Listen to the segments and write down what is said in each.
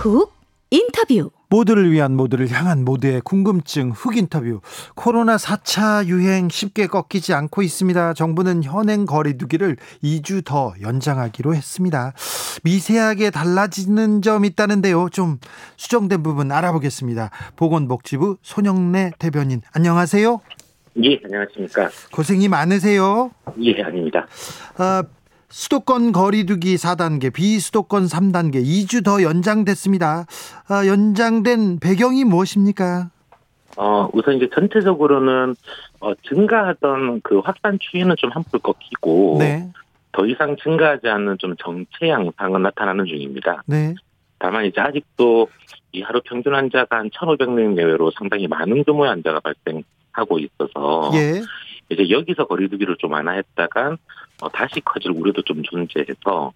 훅 인터뷰 모두를 위한 모두를 향한 모두의 궁금증 흑 인터뷰 코로나 4차 유행 쉽게 꺾이지 않고 있습니다. 정부는 현행 거리두기를 2주 더 연장하기로 했습니다. 미세하게 달라지는 점 있다는데요. 좀 수정된 부분 알아보겠습니다. 보건복지부 손영래 대변인 안녕하세요. 예, 안녕하십니까. 고생이 많으세요. 예, 아닙니다. 아, 수도권 거리두기 4단계, 비수도권 3단계 2주 더 연장됐습니다. 아, 연장된 배경이 무엇입니까? 어, 우선 이제 전체적으로는 어, 증가하던 그 확산 추이는 좀 한풀 꺾이고 네. 더 이상 증가하지 않는 좀 정체 양상은 나타나는 중입니다. 네. 다만 이제 아직도 이 하루 평균 환자가 한 1,500명 내외로 상당히 많은 규모의 환자가 발생하고 있어서 예. 이제 여기서 거리두기를 좀 완화했다간 어, 다시 커질 우려도 좀 존재해서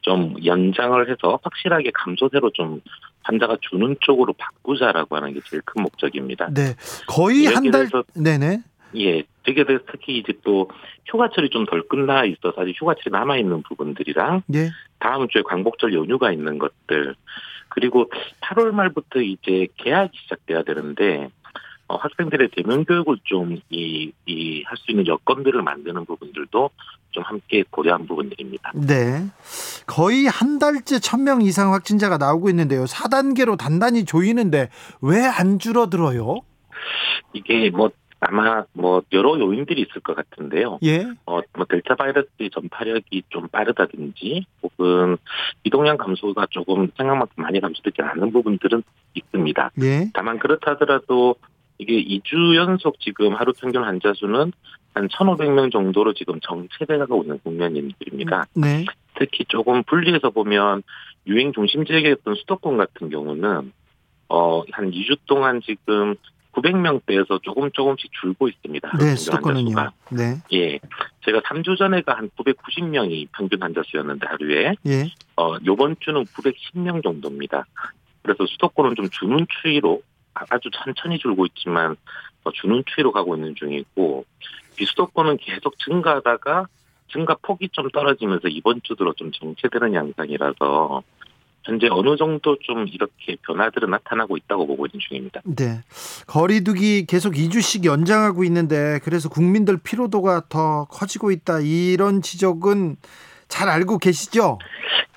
좀 연장을 해서 확실하게 감소세로 좀 환자가 주는 쪽으로 바꾸자라고 하는 게 제일 큰 목적입니다. 네. 거의 한 달, 네네. 예, 되게 특히 이제 또 휴가철이 좀 덜 끝나 있어서 아직 휴가철이 남아 있는 부분들이랑 예. 다음 주에 광복절 연휴가 있는 것들 그리고 8월 말부터 이제 개학이 시작돼야 되는데 어, 학생들의 대면 교육을 좀 이 이 할 수 있는 여건들을 만드는 부분들도 좀 함께 고려한 부분들입니다. 네. 거의 한 달째 천 명 이상 확진자가 나오고 있는데요. 4단계로 단단히 조이는데 왜 안 줄어들어요? 이게 뭐 아마 뭐 여러 요인들이 있을 것 같은데요. 예. 어, 뭐 델타 바이러스의 전파력이 좀 빠르다든지 혹은 이동량 감소가 조금 생각만큼 많이 감소되지 않은 부분들은 있습니다. 예. 다만 그렇다 하더라도 이게 2주 연속 지금 하루 평균 환자 수는 한 1,500명 정도로 지금 정체돼가고 있는 국면입니다. 네. 특히 조금 분리해서 보면 유행 중심 지역이었던 수도권 같은 경우는 어, 한 2주 동안 지금 900명대에서 조금 조금씩 줄고 있습니다. 네, 수도권은요. 네. 예. 제가 3주 전에가 한 990명이 평균 환자 수였는데 하루에 예. 어, 요번 주는 910명 정도입니다. 그래서 수도권은 좀 주는 추이로 아- 아주 천천히 줄고 있지만 어, 주는 추이로 가고 있는 중이고 비수도권은 계속 증가하다가 증가 폭이 좀 떨어지면서 이번 주 들어 좀 정체되는 양상이라서 현재 어느 정도 좀 이렇게 변화들은 나타나고 있다고 보고 있는 중입니다. 네. 거리두기 계속 2주씩 연장하고 있는데 그래서 국민들 피로도가 더 커지고 있다. 이런 지적은 잘 알고 계시죠?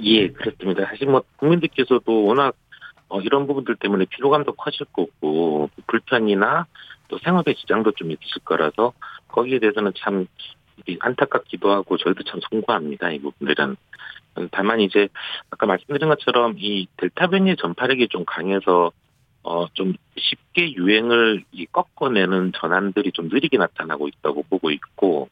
예, 그렇습니다. 사실 뭐 국민들께서도 워낙 어, 이런 부분들 때문에 피로감도 커질 거고 불편이나 또 생활에 지장도 좀 있을 거라서 거기에 대해서는 참 안타깝기도 하고 저희도 참 송구합니다. 이 부분들은. 음, 다만 이제 아까 말씀드린 것처럼 이 델타 변이의 전파력이 좀 강해서 어 좀 쉽게 유행을 이 꺾어내는 전환들이 좀 느리게 나타나고 있다고 보고 있고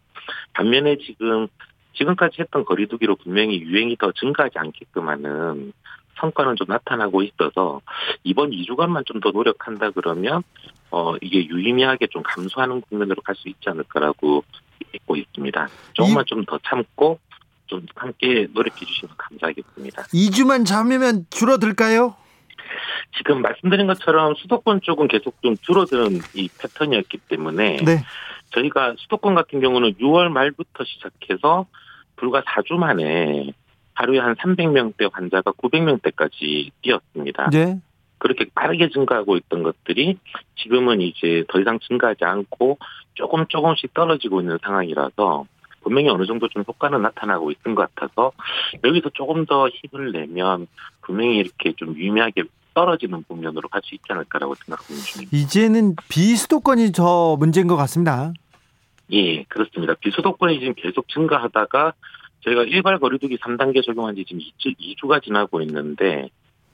반면에 지금 지금까지 했던 거리두기로 분명히 유행이 더 증가하지 않게끔 하는 성과는 좀 나타나고 있어서 이번 2주간만 좀 더 노력한다 그러면 어 이게 유의미하게 좀 감소하는 국면으로 갈 수 있지 않을까라고 믿고 있습니다. 조금만 좀 더 참고 좀 함께 노력해 주시면 감사하겠습니다. 2주만 참으면 줄어들까요? 지금 말씀드린 것처럼 수도권 쪽은 계속 좀 줄어드는 이 패턴이었기 때문에 네. 저희가 수도권 같은 경우는 6월 말부터 시작해서 불과 4주 만에 하루에 한 300명대 환자가 900명대까지 뛰었습니다. 네. 그렇게 빠르게 증가하고 있던 것들이 지금은 이제 더 이상 증가하지 않고 조금 조금씩 떨어지고 있는 상황이라서 분명히 어느 정도 좀 효과는 나타나고 있는 것 같아서 여기서 조금 더 힘을 내면 분명히 이렇게 좀 유의미하게 떨어지는 국면으로 갈 수 있지 않을까라고 생각하는 중입니다. 이제는 비수도권이 더 문제인 것 같습니다. 예, 그렇습니다. 비수도권이 지금 계속 증가하다가 저희가 일괄 거리두기 3단계 적용한 지 지금 2주, 2주 가 지나고 있는데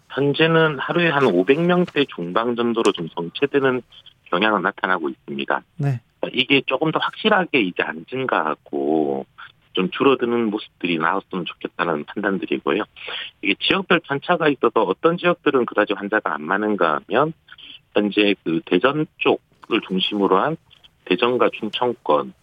현재는 하루에 한 500명대 중방 정도로 좀 정체되는 경향은 나타나고 있습니다. 네. 이게 조금 더 확실하게 이제 안 증가하고 좀 줄어드는 모습들이 나왔으면 좋겠다는 판단들이고요. 이게 지역별 편차가 있어서 어떤 지역들은 그다지 환자가 안 많은가 하면 현재 그 대전 쪽을 중심으로 한 대전과 충청권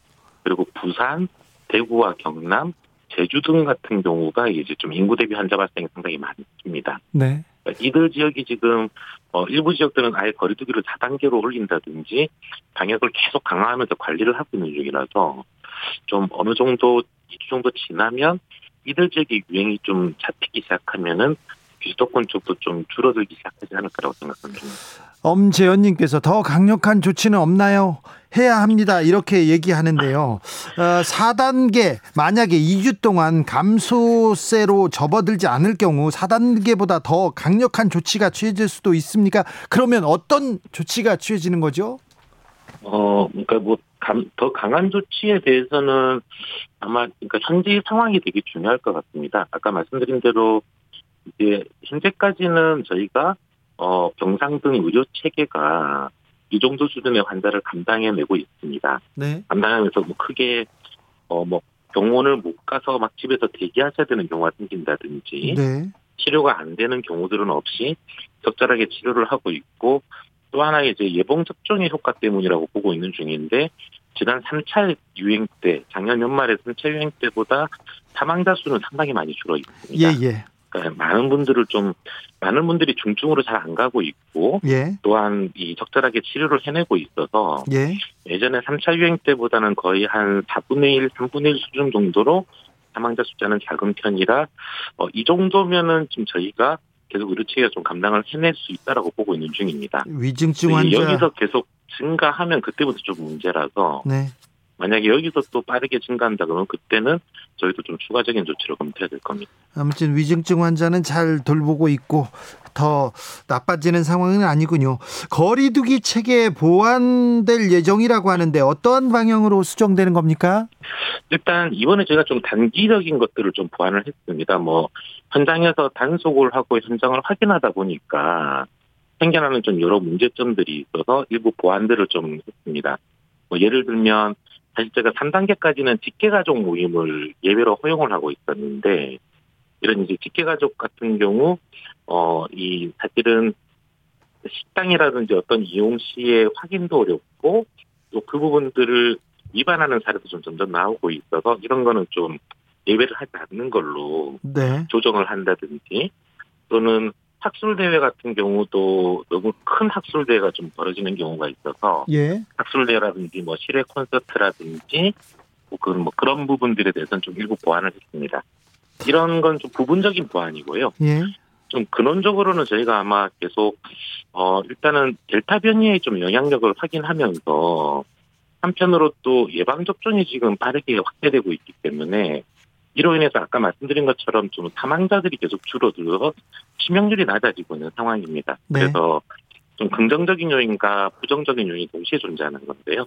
그리고 부산, 대구와 경남, 제주 등 같은 경우가 이제 좀 인구 대비 환자 발생이 상당히 많습니다. 네. 그러니까 이들 지역이 지금 어 일부 지역들은 아예 거리두기를 4단계로 올린다든지 방역을 계속 강화하면서 관리를 하고 있는 중이라서 좀 어느 정도 2주 정도 지나면 이들 지역의 유행이 좀 잡히기 시작하면은 수도권 쪽도 좀 줄어들기 시작하지 않을 까라고 생각합니다. 엄재현님께서 더 강력한 조치는 없나요? 해야 합니다. 이렇게 얘기하는데요. 어, 4단계, 만약에 2주 동안 감소세로 접어들지 않을 경우 4단계보다 더 강력한 조치가 취해질 수도 있습니까? 그러면 어떤 조치가 취해지는 거죠? 어, 그러니까 뭐, 감, 더 강한 조치에 대해서는 아마, 그러니까 현재 상황이 되게 중요할 것 같습니다. 아까 말씀드린 대로 이제 현재까지는 저희가 어, 병상 등 의료 체계가 이 정도 수준의 환자를 감당해내고 있습니다. 네. 감당하면서 뭐 크게 어 뭐 병원을 못 가서 막 집에서 대기하셔야 되는 경우가 생긴다든지 네. 치료가 안 되는 경우들은 없이 적절하게 치료를 하고 있고 또 하나 이제 예방 접종의 효과 때문이라고 보고 있는 중인데 지난 3차 유행 때 작년 연말에 3차 유행 때보다 사망자 수는 상당히 많이 줄어 있습니다. 예, 예. 그러니까 많은 분들을 좀 많은 분들이 중증으로 잘 안 가고 있고 예. 또한 이 적절하게 치료를 해내고 있어서 예. 예전에 3차 유행 때보다는 거의 한 4분의 1, 3분의 1 수준 정도로 사망자 숫자는 작은 편이라 어, 이 정도면은 지금 저희가 계속 의료 체계가 좀 감당을 해낼 수 있다라고 보고 있는 중입니다. 위중증 환자. 여기서 계속 증가하면 그때부터 좀 문제라서 네. 만약에 여기서 또 빠르게 증가한다 그러면 그때는 저희도 좀 추가적인 조치를 검토해야 될 겁니다. 아무튼 위중증 환자는 잘 돌보고 있고 더 나빠지는 상황은 아니군요. 거리두기 체계 보완될 예정이라고 하는데 어떠한 방향으로 수정되는 겁니까? 일단 이번에 제가 좀 단기적인 것들을 좀 보완을 했습니다. 뭐 현장에서 단속을 하고 현장을 확인하다 보니까 생겨나는 좀 여러 문제점들이 있어서 일부 보완들을 좀 했습니다. 뭐 예를 들면 사실 제가 3단계까지는 직계가족 모임을 예외로 허용을 하고 있었는데 이런 이제 직계가족 같은 경우 어 이 사실은 식당이라든지 어떤 이용 시에 확인도 어렵고 또 그 부분들을 위반하는 사례도 좀 점점 나오고 있어서 이런 거는 좀 예외를 하지 않는 걸로 네. 조정을 한다든지 또는 학술 대회 같은 경우도 너무 큰 학술 대회가 좀 벌어지는 경우가 있어서 예. 학술 대회라든지 뭐 실외 콘서트라든지 뭐 그런 뭐 그런 부분들에 대해서는 좀 일부 보완을 했습니다. 이런 건 좀 부분적인 보완이고요. 예. 좀 근원적으로는 저희가 아마 계속 어 일단은 델타 변이의 좀 영향력을 확인하면서 한편으로 또 예방 접종이 지금 빠르게 확대되고 있기 때문에 이로 인해서 아까 말씀드린 것처럼 좀 사망자들이 계속 줄어들어 치명률이 낮아지고 있는 상황입니다. 네. 그래서 좀 긍정적인 요인과 부정적인 요인이 동시에 존재하는 건데요.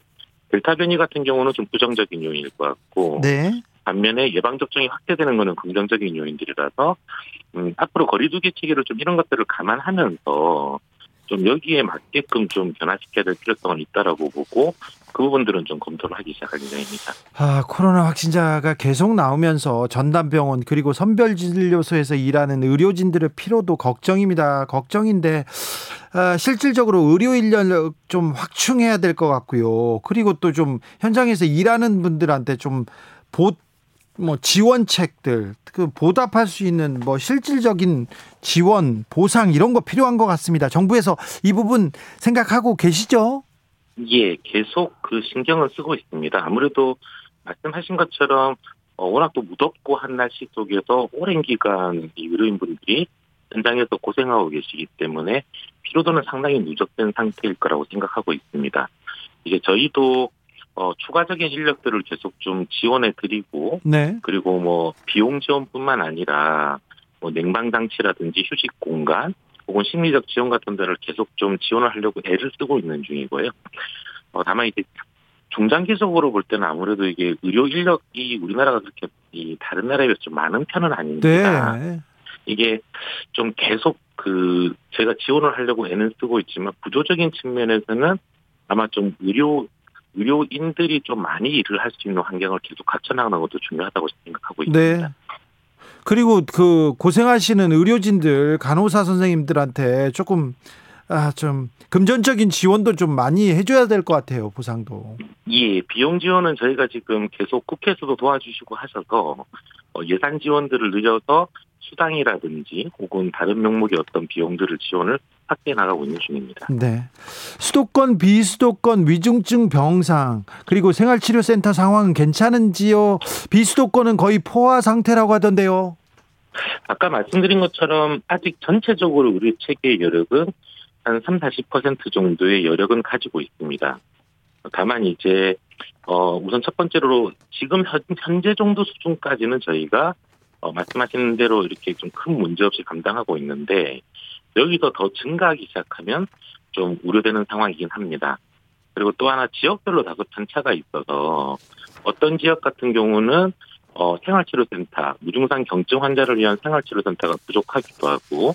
델타 변이 같은 경우는 좀 부정적인 요인일 것 같고 네. 반면에 예방 접종이 확대되는 것은 긍정적인 요인들이라서 음, 앞으로 거리두기 체계를 좀 이런 것들을 감안하면서 좀 여기에 맞게끔 좀 변화시켜야 될 필요성은 있다라고 보고 그 부분들은 좀 검토를 하기 시작할 예정입니다. 아, 코로나 확진자가 계속 나오면서 전담병원 그리고 선별진료소에서 일하는 의료진들의 피로도 걱정입니다. 걱정인데 아, 실질적으로 의료 인력 좀 확충해야 될 것 같고요. 그리고 또 좀 현장에서 일하는 분들한테 좀 보, 뭐 지원책들 그 보답할 수 있는 뭐 실질적인 지원 보상 이런 거 필요한 것 같습니다. 정부에서 이 부분 생각하고 계시죠? 예, 계속 그 신경을 쓰고 있습니다. 아무래도 말씀하신 것처럼 어, 워낙 또 무덥고 한 날씨 속에서 오랜 기간 이 의료인분들이 현장에서 고생하고 계시기 때문에 피로도는 상당히 누적된 상태일 거라고 생각하고 있습니다. 이제 저희도 어, 추가적인 인력들을 계속 좀 지원해 드리고 네. 그리고 뭐 비용 지원뿐만 아니라 뭐 냉방 장치라든지 휴식 공간 혹은 심리적 지원 같은 데를 계속 좀 지원을 하려고 애를 쓰고 있는 중이고요. 어, 다만 이제 중장기적으로 볼 때는 아무래도 이게 의료 인력이 우리나라가 그렇게 이 다른 나라에 비해서 좀 많은 편은 아닙니다. 네. 이게 좀 계속 그 제가 지원을 하려고 애는 쓰고 있지만 구조적인 측면에서는 아마 좀 의료 의료인들이 좀 많이 일을 할 수 있는 환경을 계속 갖춰나가는 것도 중요하다고 생각하고 있습니다. 네. 그리고 그 고생하시는 의료진들 간호사 선생님들한테 조금 아 좀 금전적인 지원도 좀 많이 해줘야 될 것 같아요 보상도. 예, 비용 지원은 저희가 지금 계속 국회에서도 도와주시고 하셔서 어, 예산 지원들을 늘려서 수당이라든지 혹은 다른 명목의 어떤 비용들을 지원을 확대해 나가고 있는 중입니다. 네. 수도권 비수도권 위중증 병상 그리고 생활치료센터 상황은 괜찮은지요? 비수도권은 거의 포화 상태라고 하던데요. 아까 말씀드린 것처럼 아직 전체적으로 우리 체계의 여력은 한 3, 40% 정도의 여력은 가지고 있습니다. 다만 이제 어 우선 첫 번째로 지금 현재 정도 수준까지는 저희가 어 말씀하신 대로 이렇게 좀 큰 문제 없이 감당하고 있는데 여기서 더 증가하기 시작하면 좀 우려되는 상황이긴 합니다. 그리고 또 하나 지역별로 다소 편차가 있어서 어떤 지역 같은 경우는 어, 생활치료센터, 무증상 경증 환자를 위한 생활치료센터가 부족하기도 하고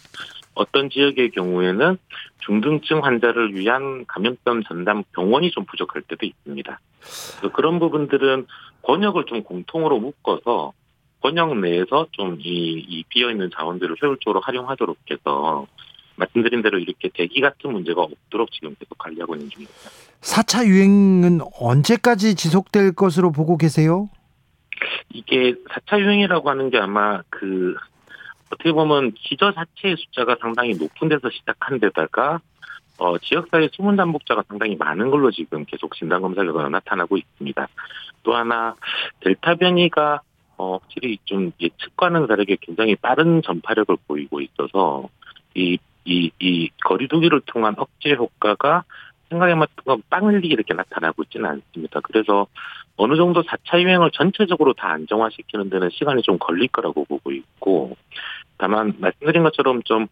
어떤 지역의 경우에는 중등증 환자를 위한 감염병 전담 병원이 좀 부족할 때도 있습니다. 그런 부분들은 권역을 좀 공통으로 묶어서 권역 내에서 좀이 이 비어 있는 자원들을 효율적으로 활용하도록 해서 말씀드린 대로 이렇게 대기 같은 문제가 없도록 지금 계속 관리하고 있는 중입니다. 4차 유행은 언제까지 지속될 것으로 보고 계세요? 이게 4차 유행이라고 하는 게 아마 그 어떻게 보면 기저 자체의 숫자가 상당히 높은 데서 시작한 데다가 어, 지역사회 수문 잠복자가 상당히 많은 걸로 지금 계속 진단검사 결과가 나타나고 있습니다. 또 하나 델타 변이가 어, 확실히 좀 예측과는 다르게 굉장히 빠른 전파력을 보이고 있어서 이, 이, 이 거리두기를 통한 억제 효과가 생각에 맞게 빵 흘리게 이렇게 나타나고 있지는 않습니다. 그래서 어느 정도 4차 유행을 전체적으로 다 안정화시키는 데는 시간이 좀 걸릴 거라고 보고 있고 다만 말씀드린 것처럼 좀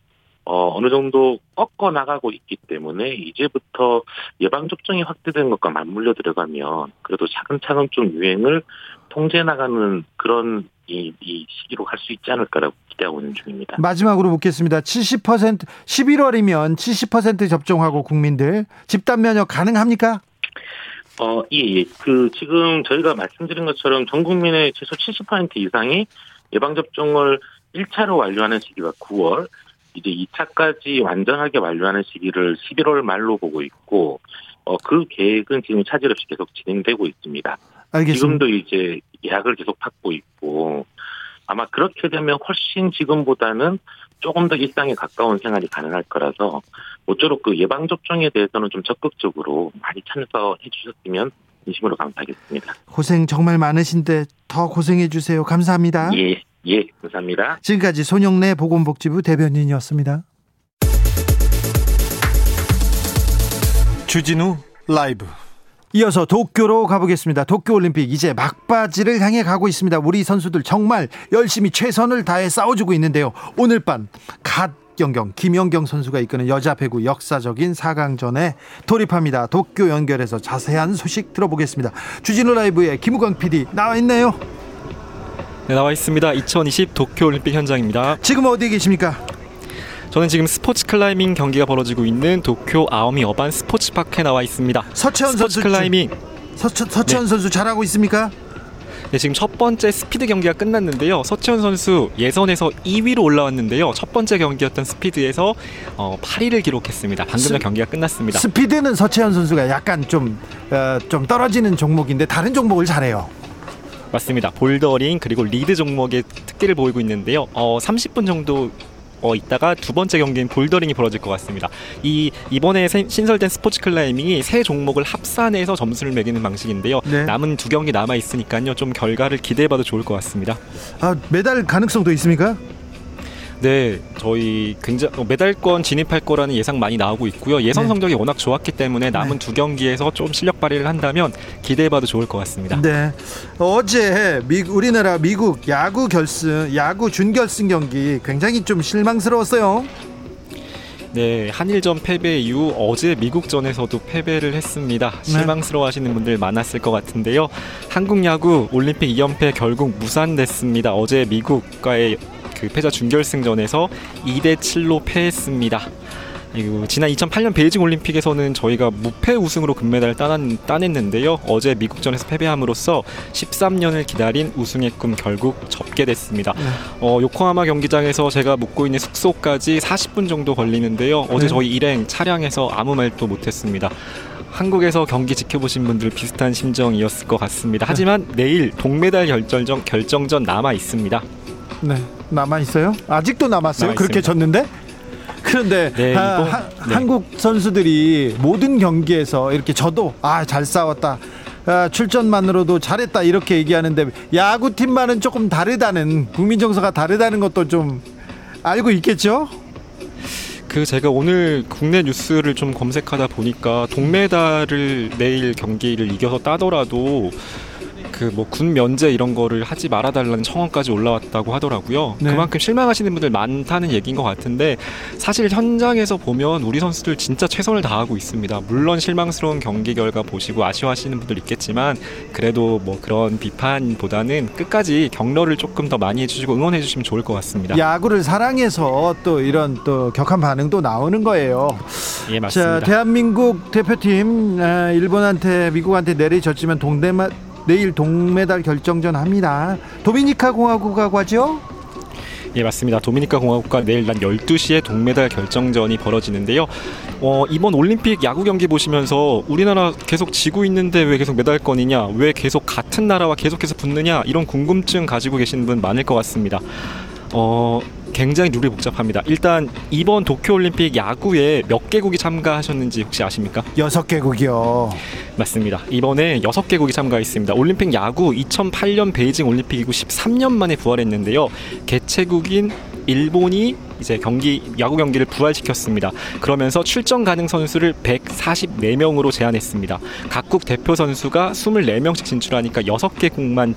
어, 어느 정도 꺾어 나가고 있기 때문에 이제부터 예방접종이 확대된 것과 맞물려 들어가면 그래도 차근차근 좀 유행을 통제 나가는 그런 이, 이 시기로 갈 수 있지 않을까라고 기대하고 있는 중입니다. 마지막으로 묻겠습니다. 70% 11월이면 70% 접종하고 국민들 집단 면역 가능합니까? 어, 예, 예. 그 지금 저희가 말씀드린 것처럼 전 국민의 최소 70% 이상이 예방 접종을 1차로 완료하는 시기가 9월, 이제 2차까지 완전하게 완료하는 시기를 11월 말로 보고 있고 어, 그 계획은 지금 차질 없이 계속 진행되고 있습니다. 알겠습니다. 지금도 이제 예약을 계속 받고 있고 아마 그렇게 되면 훨씬 지금보다는 조금 더 일상에 가까운 생활이 가능할 거라서 모쪼록 그 예방 접종에 대해서는 좀 적극적으로 많이 참석해 주셨으면 진심으로 감사하겠습니다. 고생 정말 많으신데 더 고생해 주세요. 감사합니다. 예, 예, 감사합니다. 지금까지 손영래 보건복지부 대변인이었습니다. 주진우 라이브. 이어서 도쿄로 가보겠습니다. 도쿄올림픽 이제 막바지를 향해 가고 있습니다. 우리 선수들 정말 열심히 최선을 다해 싸워주고 있는데요. 오늘 밤 갓 경경 김연경 선수가 이끄는 여자 배구 역사적인 4강전에 돌입합니다. 도쿄 연결해서 자세한 소식 들어보겠습니다. 주진우 라이브의 김우광 PD 나와 있네요. 네, 나와 있습니다. 2020 도쿄올림픽 현장입니다. 지금 어디에 계십니까? 저는 지금 스포츠 클라이밍 경기가 벌어지고 있는 도쿄 아오미 어반 스포츠 파크에 나와 있습니다. 서채현 스포츠 선수 클라이밍. 서, 서채현 네. 선수 잘하고 있습니까? 네, 지금 첫 번째 스피드 경기가 끝났는데요. 서채현 선수 예선에서 2위로 올라왔는데요. 첫 번째 경기였던 스피드에서 어, 8위를 기록했습니다. 방금 전 스- 경기가 끝났습니다. 스피드는 서채현 선수가 약간 좀, 어, 좀 떨어지는 종목인데 다른 종목을 잘해요. 맞습니다. 볼더링 그리고 리드 종목의 특기를 보이고 있는데요. 어, 30분 정도 어, 있다가 두 번째 경기인 볼더링이 벌어질 것 같습니다. 이 이번에 새- 신설된 스포츠 클라이밍이 세 종목을 합산해서 점수를 매기는 방식인데요. 네. 남은 두 경기 남아 있으니까요. 좀 결과를 기대해봐도 좋을 것 같습니다. 아, 메달 가능성도 있습니까? 네, 저희 굉장히 어, 메달권 진입할 거라는 예상 많이 나오고 있고요. 예선 네. 성적이 워낙 좋았기 때문에 남은 두 경기에서 좀 실력 발휘를 한다면 기대해봐도 좋을 것 같습니다. 네. 어제 미, 우리나라 미국 야구 결승, 야구 준결승 경기 굉장히 좀 실망스러웠어요. 네, 한일전 패배 이후 어제 미국전에서도 패배를 했습니다. 네. 실망스러워하시는 분들 많았을 것 같은데요. 한국 야구 올림픽 2연패 결국 무산됐습니다. 어제 미국과의 그 패자 준결승전에서 2대 7로 패했습니다. 그리고 지난 2008년 베이징 올림픽에서는 저희가 무패 우승으로 금메달을 따난, 따냈 는데요. 어제 미국전에서 패배함으로써 13년을 기다린 우승의 꿈 결국 접게 됐습니다. 네. 어, 요코하마 경기장에서 제가 묵고 있는 숙소까지 40분 정도 걸리는데요. 어제 네. 저희 일행 차량에서 아무 말도 못했습니다. 한국에서 경기 지켜보신 분들 비슷한 심정이었을 것 같습니다. 하지만 내일 동메달 결정전 결정전 남아 있습니다. 네, 남아 있어요? 아직도 남았어요? 그렇게. 졌는데? 그런데 네, 아, 이거- 하- 네. 한국 선수들이 모든 경기에서 이렇게 져도 아 잘 싸웠다. 아, 출전만으로도 잘했다 이렇게 얘기하는데 야구팀만은 조금 다르다는 국민 정서가 다르다는 것도 좀 알고 있겠죠? 그 제가 오늘 국내 뉴스를 좀 검색하다 보니까 동메달을 내일 경기를 이겨서 따더라도 그 뭐 군 면제 이런 거를 하지 말아달라는 청원까지 올라왔다고 하더라고요. 네. 그만큼 실망하시는 분들 많다는 얘기인 것 같은데 사실 현장에서 보면 우리 선수들 진짜 최선을 다하고 있습니다. 물론 실망스러운 경기 결과 보시고 아쉬워하시는 분들 있겠지만 그래도 뭐 그런 비판보다는 끝까지 격려를 조금 더 많이 해주시고 응원해주시면 좋을 것 같습니다. 야구를 사랑해서 또 이런 또 격한 반응도 나오는 거예요. 예 맞습니다. 자, 대한민국 대표팀 아, 일본한테 미국한테 내리졌지만 동대마 내일 동메달 결정전 합니다. 도미니카 공화국하고 하죠? 예 맞습니다. 도미니카 공화국과 내일 난 12시에 동메달 결정전이 벌어지는데요. 어, 이번 올림픽 야구 경기 보시면서 우리나라 계속 지고 있는데 왜 계속 메달권이냐? 왜 계속 같은 나라와 계속해서 붙느냐? 이런 궁금증 가지고 계신 분 많을 것 같습니다. 어, 굉장히 룰이 복잡합니다. 일단 이번 도쿄올림픽 야구에 몇 개국이 참가하셨는지 혹시 아십니까? 여섯 개국이요. 맞습니다. 이번에 6개국이 참가했습니다. 올림픽 야구 2008년 베이징 올림픽 이후 13년 만에 부활했는데요. 개최국인 일본이 이제 경기 야구 경기를 부활시켰습니다. 그러면서 출전 가능 선수를 144명으로 제한했습니다. 각국 대표 선수가 24명씩 진출하니까 6개국만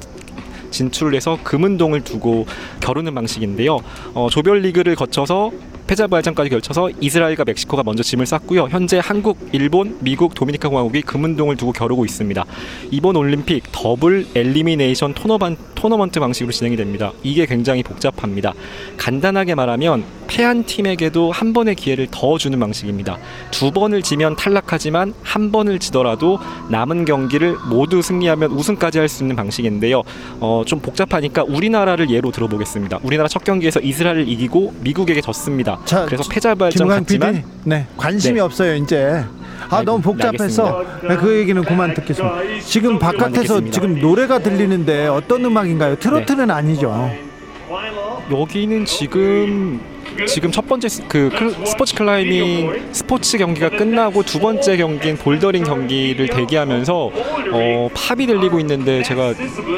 진출을 해서 금은동을 두고 겨루는 방식인데요. 어, 조별 리그를 거쳐서 패자부활전까지 걸쳐서 이스라엘과 멕시코가 먼저 짐을 쌌고요. 현재 한국, 일본, 미국, 도미니카 공화국이 금은동을 두고 겨루고 있습니다. 이번 올림픽 double elimination 토너먼트 방식으로 진행이 됩니다. 이게 굉장히 복잡합니다. 간단하게 말하면 패한 팀에게도 한 번의 기회를 더 주는 방식입니다. 두 번을 지면 탈락하지만 한 번을 지더라도 남은 경기를 모두 승리하면 우승까지 할 수 있는 방식인데요. 어, 좀 복잡하니까 우리나라를 예로 들어보겠습니다. 우리나라 첫 경기에서 이스라엘을 이기고 미국에게 졌습니다. 자, 그래서 김광 PD, 갔지만 네 관심이 네. 없어요 이제. 아 아이고, 너무 복잡해서 네, 그 얘기는 그만 듣겠습니다. 지금 바깥에서 듣겠습니다. 지금 노래가 들리는데 어떤 음악인가요? 트로트는 네. 아니죠. 여기는 지금 지금 첫 번째 스- 그 클- 스포츠 클라이밍 스포츠 경기가 끝나고 두 번째 경기인 bouldering 경기를 대기하면서 어, 팝이 들리고 있는데 제가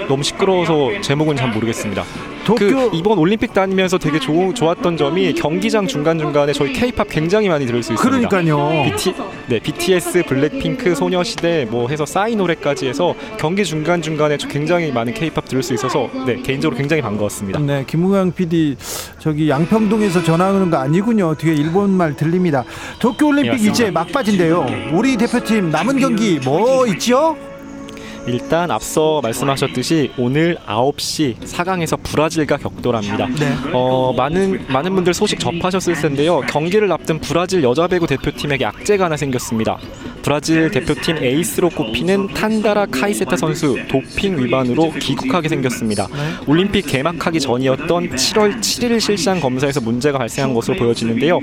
너무 시끄러워서 제목은 잘 모르겠습니다. 도쿄 그 이번 올림픽 다니면서 되게 좋, 좋았던 점이 경기장 중간 중간에 저희 K-팝 굉장히 많이 들을 수 있습니다. 그러니까요. BT, 네, BTS, 블랙핑크, 소녀시대 뭐 해서 싸이 노래까지 해서 경기 중간 중간에 굉장히 많은 K-팝 들을 수 있어서 네 개인적으로 굉장히 반가웠습니다. 네, 김우영 PD 저기 양평동에서 전화 오는 거 아니군요. 뒤에 일본 말 들립니다. 도쿄 올림픽 네. 이제 막바지인데요. 우리 대표팀 남은 경기 뭐 있죠? 일단 앞서 말씀하셨듯이 오늘 9시 4강에서 브라질과 격돌합니다. 네. 어, 많은 많은 분들 소식 접하셨을 텐데요. 경기를 앞둔 브라질 여자 배구 대표팀에게 악재가 하나 생겼습니다. 브라질 대표팀 에이스로 꼽히는 탄다라 카이세타 선수 도핑 위반으로 귀국하게 생겼습니다. 올림픽 개막하기 전이었던 7월 7일 실시한 검사에서 문제가 발생한 것으로 보여지는데요.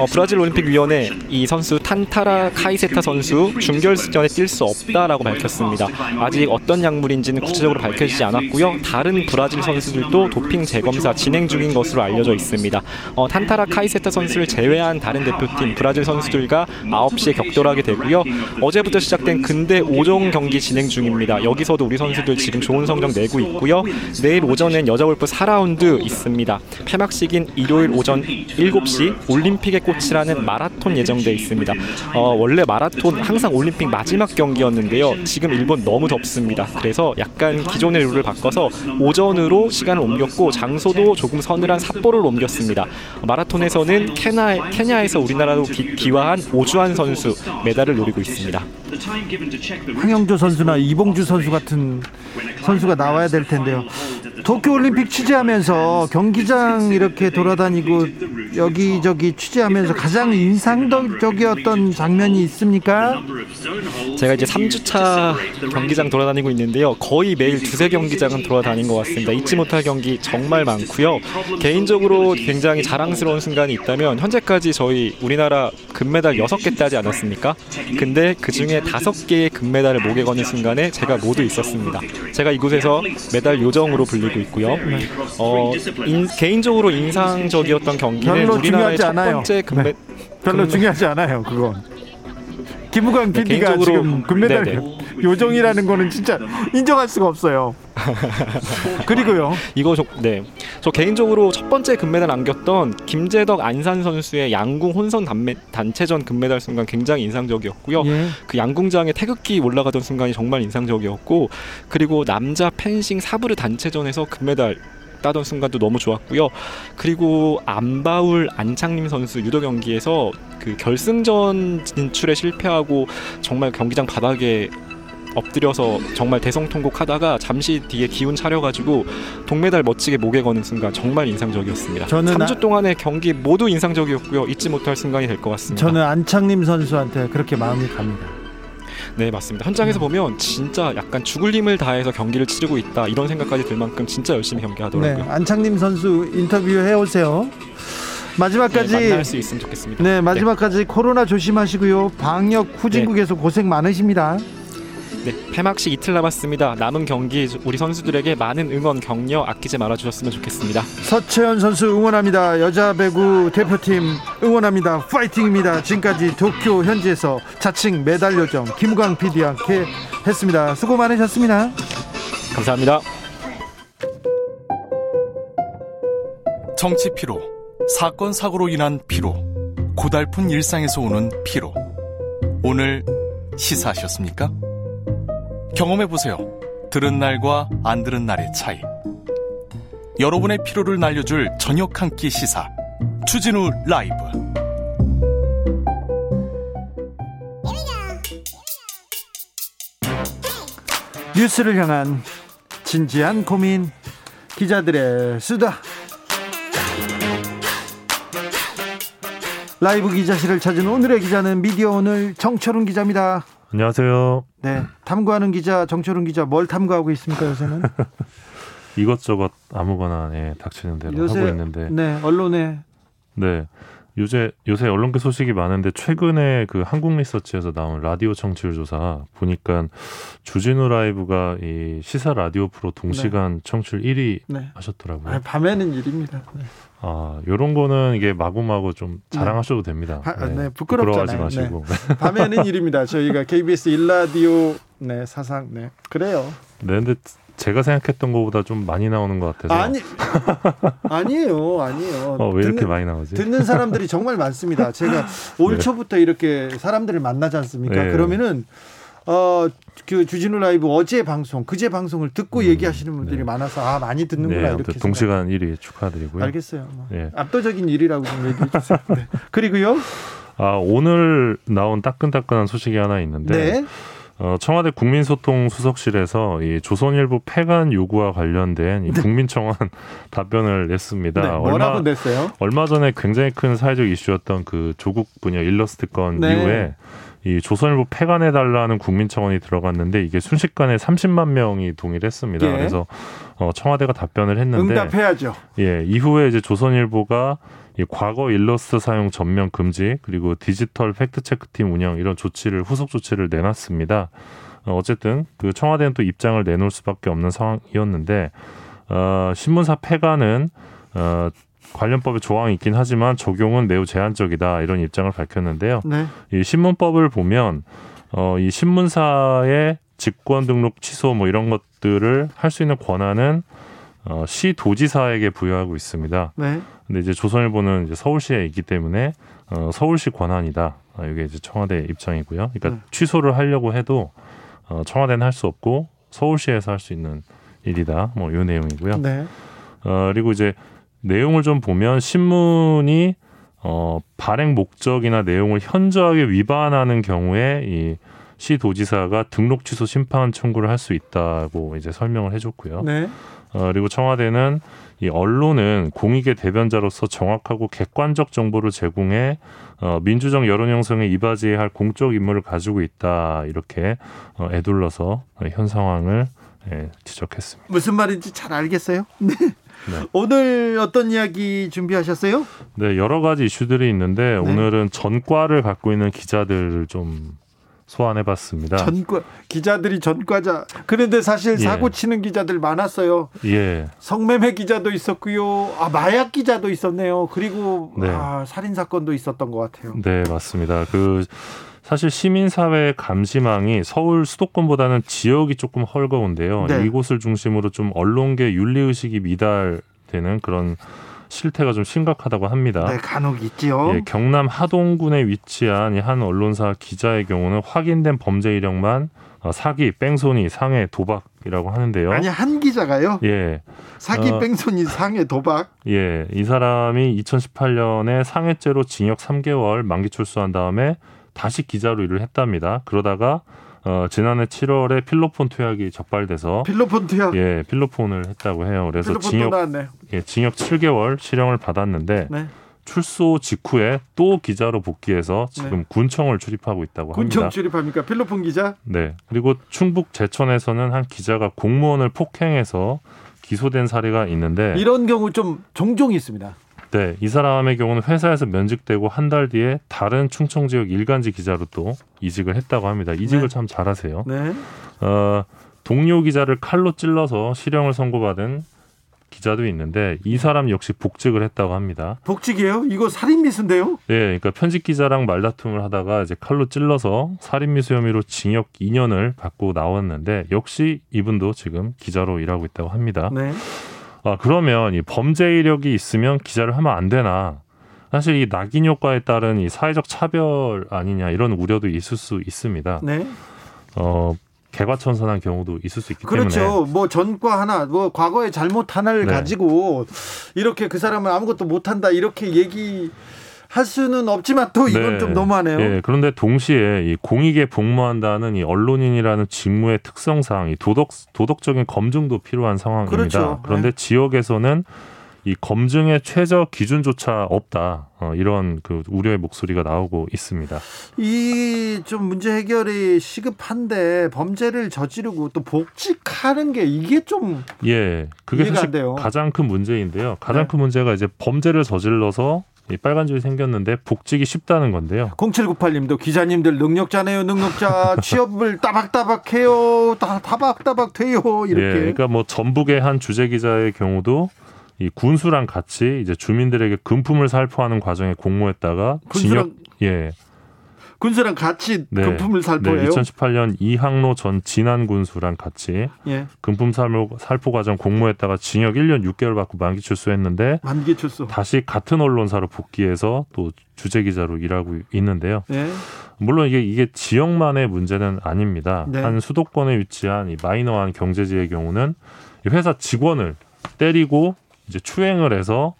어, 브라질 올림픽 위원회 이 선수 탄타라 카이세타 선수 준결승전에 뛸 수 없다라고 밝혔습니다. 아직 어떤 약물인지는 구체적으로 밝혀지지 않았고요. 다른 브라질 선수들도 도핑 재검사 진행 중인 것으로 알려져 있습니다. 어, 탄타라 카이세타 선수를 제외한 다른 대표팀 브라질 선수들과 9시에 격돌하게 되고요. 어제부터 시작된 근대 5종 경기 진행 중입니다. 여기서도 우리 선수들 지금 좋은 성적 내고 있고요. 내일 오전엔 여자 골프 4라운드 있습니다. 폐막식인 일요일 오전 7시 올림픽의 꽃이라는 마라톤 예정돼 있습니다. 어, 원래 마라톤 항상 올림픽 마지막 경기였는데요. 지금 일본 너무 덥습니다. 그래서 약간 기존의 룰을 바꿔서 오전으로 시간을 옮겼고 장소도 조금 서늘한 삿포로를 옮겼습니다. 마라톤에서는 케냐, 케냐에서 우리나라로 기, 기화한 오주환 선수 메달을 노리고 있습니다. 황영조 선수나 이봉주 선수 같은 선수가 나와야 될 텐데요. 도쿄올림픽 취재하면서 경기장 이렇게 돌아다니고 여기저기 취재하면서 가장 인상적이었던 장면이 있습니까? 제가 이제 3주차 경기장 돌아다니고 있는데요. 거의 매일 두세 경기장은 돌아다닌 것 같습니다. 잊지 못할 경기 정말 많고요. 개인적으로 굉장히 자랑스러운 순간이 있다면 현재까지 저희 우리나라 금메달 6개 따지 않았습니까? 근데 그 중에 5개의 금메달을 목에 거는 순간에 제가 모두 있었습니다. 제가 이곳에서 메달 요정으로 불리고 있고요. 어, 인, 개인적으로 인상적이었던 경기는 우리나라의 첫. 번째 금메 네. 별로 금메- 중요하지 않아요, 그건. 김우광 네, PD가 개인적으로- 지금 금메달 네네. 요정이라는 거는 진짜 인정할 수가 없어요. 그리고요. 이거 저, 네. 저 개인적으로 첫 번째 금메달 안겼던 김재덕 안산 선수의 양궁 혼선 단메, 단체전 금메달 순간 굉장히 인상적이었고요. 예. 그 양궁장에 태극기 올라가던 순간이 정말 인상적이었고 그리고 남자 펜싱 사브르 단체전에서 금메달 따던 순간도 너무 좋았고요. 그리고 안바울 안창림 선수 유도 경기에서 그 결승전 진출에 실패하고 정말 경기장 바닥에 엎드려서 정말 대성통곡하다가 잠시 뒤에 기운 차려가지고 동메달 멋지게 목에 거는 순간 정말 인상적이었습니다. 저는 3주 아- 동안의 경기 모두 인상적이었고요. 잊지 못할 순간이 될 것 같습니다. 저는 안창림 선수한테 그렇게 마음이 갑니다. 네 맞습니다. 현장에서 보면 진짜 약간 죽을 힘을 다해서 경기를 치르고 있다 이런 생각까지 들 만큼 진짜 열심히 네, 경기하더라고요. 안창림 선수 인터뷰 해오세요. 네, 마지막까지 만날 수 있으면 좋겠습니다. 네 마지막까지 코로나 조심하시고요. 방역 후진국에서 고생 많으십니다. 네, 폐막식 이틀 남았습니다. 남은 경기 우리 선수들에게 많은 응원 격려 아끼지 말아 주셨으면 좋겠습니다. 서채연 선수 응원합니다. 여자 배구 대표팀 응원합니다. 파이팅입니다. 지금까지 도쿄 현지에서 자칭 메달 요정 김우광 PD와 함께 했습니다. 수고 많으셨습니다. 감사합니다. 정치 피로, 사건 사고로 인한 피로, 고달픈 일상에서 오는 피로. 오늘 시사하셨습니까? 경험해 보세요. 들은 날과 안 들은 날의 차이. 여러분의 피로를 날려줄 저녁 한 끼 시사. 추진우 라이브. 뉴스를 향한 진지한 고민 기자들의 수다 라이브 기자실을 찾은 오늘의 기자는 미디어 오늘 정철훈 기자입니다. 안녕하세요. 네, 탐구하는 기자 정철훈 기자 뭘 탐구하고 있습니까 요새는? 이것저것 아무거나 예, 닥치는 대로 하고 있는데 네 언론에 네. 요새 요새 언론계 소식이 많은데 최근에 그 한국 리서치에서 나온 라디오 청취율 조사 보니까 주진우 라이브가 이 시사 라디오 프로 동시간 청취율 1위 네. 하셨더라고요. 아, 밤에는 일입니다. 네. 아, 요런 거는 이게 마구마구 좀 자랑하셔도 됩니다. 바- 네, 부끄럽잖아요. 부끄러워하지 마시고. 밤에는 일입니다. 저희가 KBS 일라디오 네 사상 네 그래요. 네, 근데 제가 생각했던 것보다 좀 많이 나오는 것 같아서. 아니 아니에요 아니에요. 어, 왜 이렇게 듣는- 많이 나오지? 듣는 사람들이 정말 많습니다. 제가 올 네. 초부터 이렇게 사람들을 만나지 않습니까? 네. 그러면은 어 그 주진우 라이브 어제 방송, 그제 방송을 듣고 음, 얘기하시는 분들이 네. 많아서 아 많이 듣는구나 네, 이렇게 아무튼 생각- 동시간 1위 축하드리고요. 알겠어요. 뭐. 예. 압도적인 일이라고 좀 얘기해 주세요. 네. 그리고요. 아, 오늘 나온 따끈따끈한 소식이 하나 있는데 네. 어, 청와대 국민소통 수석실에서 이 조선일보 폐간 요구와 관련된 이 국민청원 답변을 냈습니다. 네. 얼마 냈어요? 얼마 전에 굉장히 큰 사회적 이슈였던 그 조국 부녀 일러스트 건 네. 이후에 이 조선일보 폐간해 달라는 국민 청원이 들어갔는데 이게 순식간에 30만 명이 동의했습니다. 예. 그래서 어, 청와대가 답변을 했는데 응답해야죠. 예, 이후에 이제 조선일보가 이 과거 일러스트 사용 전면 금지 그리고 디지털 fact check팀 운영 이런 조치를 후속 조치를 내놨습니다. 어, 어쨌든 그 청와대는 또 입장을 내놓을 수밖에 없는 상황이었는데 어, 신문사 폐간은 어, 관련법에 조항이 있긴 하지만 적용은 매우 제한적이다 이런 입장을 밝혔는데요. 네. 이 신문법을 보면 어, 이 신문사의 직권 등록 취소 뭐 이런 것들을 할 수 있는 권한은 어, 시 도지사에게 부여하고 있습니다. 네. 근데 이제 조선일보는 이제 서울시에 있기 때문에 어, 서울시 권한이다. 아, 이게 이제 청와대 입장이고요. 그러니까 네. 취소를 하려고 해도 어, 청와대는 할 수 없고 서울시에서 할 수 있는 일이다. 뭐이 내용이고요. 네. 어, 그리고 이제 내용을 좀 보면 신문이 어, 발행 목적이나 내용을 현저하게 위반하는 경우에 이 시도지사가 등록 취소 심판 청구를 할 수 있다고 이제 설명을 해줬고요. 네. 어, 그리고 청와대는 이 언론은 공익의 대변자로서 정확하고 객관적 정보를 제공해 어, 민주적 여론 형성에 이바지해야 할 공적 임무를 가지고 있다 이렇게 어, 애둘러서 현 상황을 예, 지적했습니다. 무슨 말인지 잘 알겠어요? 네. 오늘 어떤 이야기 준비하셨어요? 네, 여러 가지 이슈들이 있는데 네. 오늘은 전과를 갖고 있는 기자들을 좀 소환해봤습니다. 전과 기자들이 전과자. 그런데 사실 예. 사고 치는 기자들 많았어요. 예, 성매매 기자도 있었고요. 아 마약 기자도 있었네요. 그리고 네. 아, 살인 사건도 있었던 것 같아요. 네, 맞습니다. 그 사실 시민사회 감시망이 서울 수도권보다는 지역이 조금 헐거운데요. 네. 이곳을 중심으로 좀 언론계 윤리의식이 미달되는 그런 실태가 좀 심각하다고 합니다. 네, 간혹 있지요. 예, 경남 하동군에 위치한 이한 언론사 기자의 경우는 확인된 범죄 이력만 어, 사기, 뺑소니, 상해, 도박이라고 하는데요. 아니 한 기자가요. 예, 사기 어. 뺑소니 상해 도박. 예, 이 사람이 2018년에 상해죄로 징역 3개월 만기 출소한 다음에 다시 기자로 일을 했답니다. 그러다가 어, 지난해 7월에 필로폰 투약이 적발돼서 필로폰 투약. 예, 필로폰을 했다고 해요. 그래서 징역. 예, 징역 7개월 실형을 받았는데 네. 출소 직후에 또 기자로 복귀해서 지금 군청을 출입하고 있다고 네. 군청 합니다. 출입합니까? 필로폰 기자. 네. 그리고 충북 제천에서는 한 기자가 공무원을 폭행해서 기소된 사례가 있는데 이런 경우 좀 종종 있습니다. 네, 이 사람의 경우는 회사에서 면직되고 한 달 뒤에 다른 충청 지역 일간지 기자로 또 이직을 했다고 합니다. 이직을 네. 참 잘하세요. 네. 어, 동료 기자를 칼로 찔러서 실형을 선고받은 기자도 있는데 이 사람 역시 복직을 했다고 합니다. 복직이에요? 이거 살인 미수인데요? 네, 그러니까 편집 기자랑 말다툼을 하다가 이제 칼로 찔러서 살인 미수 혐의로 징역 2년을 받고 나왔는데 역시 이분도 지금 기자로 일하고 있다고 합니다. 네. 아, 그러면 이 범죄 이력이 있으면 기자를 하면 안 되나? 사실 이 낙인 효과에 따른 이 사회적 차별 아니냐 이런 우려도 있을 수 있습니다. 네. 어, 개과천선한 경우도 있을 수 있기 때문에 그렇죠. 뭐 전과 하나, 뭐 과거의 잘못 하나를 네. 가지고 이렇게 그 사람은 아무것도 못한다 이렇게 얘기 할 수는 없지만 또 이건 네. 좀 너무하네요. 예, 그런데 동시에 이 공익에 복무한다는 이 언론인이라는 직무의 특성상 이 도덕 도덕적인 검증도 필요한 상황입니다. 그렇죠. 그런데 지역에서는 이 검증의 최저 기준조차 없다. 어, 이런 그 우려의 목소리가 나오고 있습니다. 이 좀 문제 해결이 시급한데 범죄를 저지르고 또 복직하는 게 이게 좀 예, 그게 사실. 가장 큰 문제인데요. 가장 네. 큰 문제가 이제 범죄를 저질러서 이 빨간 줄이 생겼는데 복직이 쉽다는 건데요. 0798님도 기자님들 능력자네요, 능력자 취업을 따박따박 해요, 다 따박따박 돼요 이렇게. 예, 그러니까 뭐 전북의 한 주재 기자의 경우도 이 군수랑 같이 이제 주민들에게 금품을 살포하는 과정에 공모했다가 징역 군수랑 예, 군수랑 같이 네. 금품을 네, 살포해요. 2018년 이항로 전 진안 군수랑 같이 예, 금품 살포, 살포 과정 공모했다가 징역 1년 6개월 받고 만기 출소했는데 만기 출소. 다시 같은 언론사로 복귀해서 또 주재 기자로 일하고 있는데요. 예, 물론 이게 이게 지역만의 문제는 아닙니다. 네. 한 수도권에 위치한 이 마이너한 경제지의 경우는 이 회사 직원을 때리고 이제 추행을 해서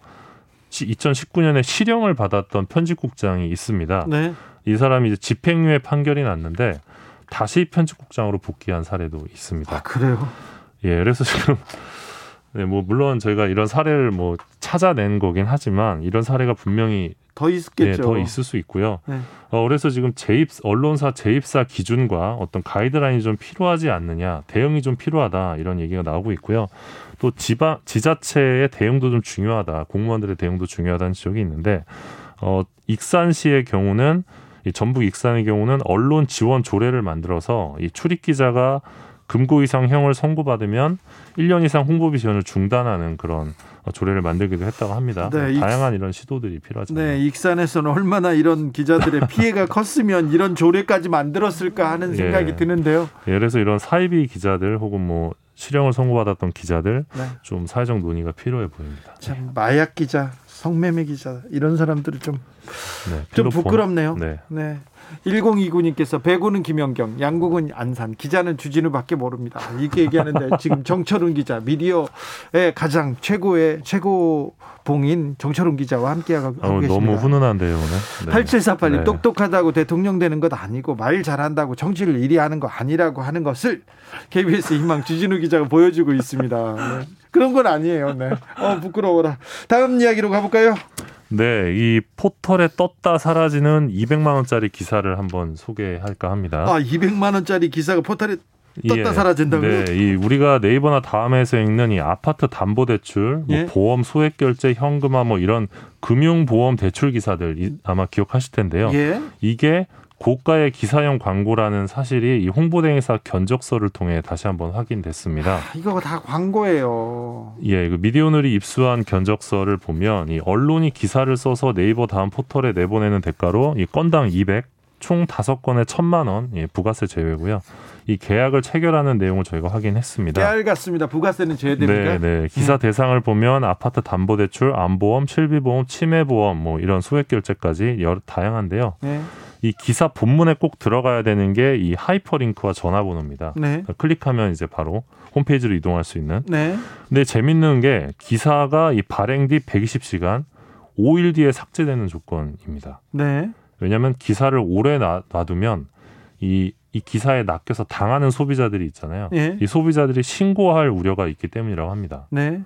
2019년에 실형을 받았던 편집국장이 있습니다. 네. 이 사람이 이제 집행유예 판결이 났는데 다시 편집국장으로 복귀한 사례도 있습니다. 아 그래요. 예, 그래서 지금 네, 뭐 물론 저희가 이런 사례를 뭐 찾아낸 거긴 하지만 이런 사례가 분명히 더 예, 있겠죠. 더 있을 수 있고요. 네. 어, 그래서 지금 재입 언론사 재입사 기준과 어떤 가이드라인이 좀 필요하지 않느냐, 대응이 좀 필요하다 이런 얘기가 나오고 있고요. 또 지방 지자체의 대응도 좀 중요하다, 공무원들의 대응도 중요하다는 지적이 있는데 어, 익산시의 경우는 이 전북 익산의 경우는 언론 지원 조례를 만들어서 이 출입 기자가 금고 이상 형을 선고받으면 1년 이상 홍보비 지원을 중단하는 그런 어, 조례를 만들기도 했다고 합니다. 네, 익- 다양한 이런 시도들이 필요하잖아요. 네, 익산에서는 얼마나 이런 기자들의 피해가 컸으면 이런 조례까지 만들었을까 하는 생각이 예. 드는데요. 예, 그래서 이런 사이비 기자들 혹은 뭐 실형을 선고받았던 기자들 네. 좀 사회적 논의가 필요해 보입니다. 참 마약 기자, 성매매 기자 이런 사람들을 좀좀 네. 부끄럽네요. 네. 네. 1029님께서 배구는 김연경, 양국은 안산, 기자는 주진우밖에 모릅니다. 이렇게 얘기하는데 지금 정철훈 기자 미디어의 가장 최고의 최고 봉인 정철훈 기자와 함께하고 어, 계십니다. 너무 훈훈한데요 오늘. 네. 8748님 네. 똑똑하다고 대통령 되는 것 아니고 말 잘한다고 정치를 이리 하는 거 아니라고 하는 것을 KBS 희망 주진우 기자가 보여주고 있습니다. 네. 그런 건 아니에요. 네. 어 부끄러워라. 다음 이야기로 가볼까요? 네, 이 포털에 떴다 사라지는 200만 원짜리 기사를 한번 소개할까 합니다. 아 200만 원짜리 기사가 포털에 떴다 사라진다고요? 네, 이 우리가 네이버나 다음에서 읽는 이 아파트 담보 대출, 뭐 예. 보험 소액 결제 현금화 뭐 이런 금융 보험 대출 기사들 이- 아마 기억하실 텐데요. 예. 이게 고가의 기사형 광고라는 사실이 이 홍보대행사 견적서를 통해 다시 한번 확인됐습니다. 이거 다 광고예요. 예, 그 미디어널이 입수한 견적서를 보면 이 언론이 기사를 써서 네이버 다음 포털에 내보내는 대가로 이 건당 200, 총 5건에 1000만 원 예, 부가세 제외고요. 이 계약을 체결하는 내용을 저희가 확인했습니다. 깨알 같습니다. 부가세는 제외됩니까? 네, 네. 기사 대상을 보면 아파트 담보 대출, 암보험, 실비보험, 치매보험 뭐 이런 소액 결제까지 여러 다양한데요. 네. 이 기사 본문에 꼭 들어가야 되는 게 이 하이퍼링크와 전화번호입니다. 네. 클릭하면 이제 바로 홈페이지로 이동할 수 있는. 네. 근데 재밌는 게 기사가 이 발행 뒤 120시간 5일 뒤에 삭제되는 조건입니다. 네. 왜냐하면 기사를 오래 놔, 놔두면 이, 이 기사에 낚여서 당하는 소비자들이 있잖아요. 예. 이 소비자들이 신고할 우려가 있기 때문이라고 합니다. 네.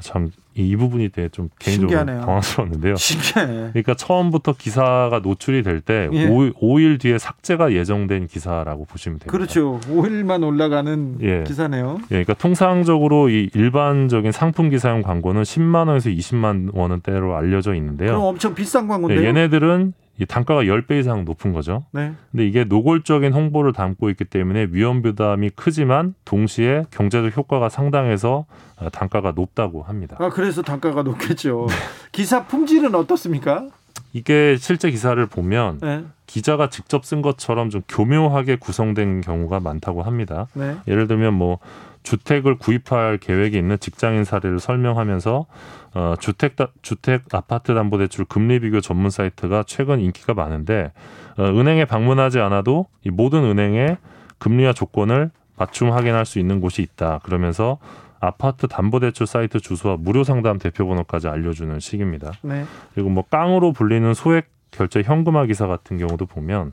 참 이 부분이 되게 좀 개인적으로 신기하네요. 당황스러웠는데요. 신기해. 그러니까 처음부터 기사가 노출이 될때 예. 5, 일 뒤에 삭제가 예정된 기사라고 보시면 됩니다. 그렇죠. 5일만 올라가는 예. 기사네요. 예, 그러니까 통상적으로 이 일반적인 상품 기사용 광고는 10만 원에서 20만 원대로 알려져 그럼 있는데요. 엄청 비싼 광고인데요. 예, 얘네들은 이 단가가 10배 이상 높은 거죠. 네. 근데 이게 노골적인 홍보를 담고 있기 때문에 위험 부담이 크지만 동시에 경제적 효과가 상당해서 어, 단가가 높다고 합니다. 아 그래서 단가가 높겠죠. 네. 기사 품질은 어떻습니까? 이게 실제 기사를 보면 네. 기자가 직접 쓴 것처럼 좀 교묘하게 구성된 경우가 많다고 합니다. 네. 예를 들면 뭐 주택을 구입할 계획이 있는 직장인 사례를 설명하면서 어, 주택 다, 주택 아파트 담보 대출 금리 비교 전문 사이트가 최근 인기가 많은데 어, 은행에 방문하지 않아도 이 모든 은행의 금리와 조건을 맞춤 확인할 수 있는 곳이 있다. 그러면서 아파트 담보 대출 사이트 주소와 무료 상담 대표번호까지 알려주는 식입니다. 네. 그리고 뭐 깡으로 불리는 소액 결제 현금화 기사 같은 경우도 보면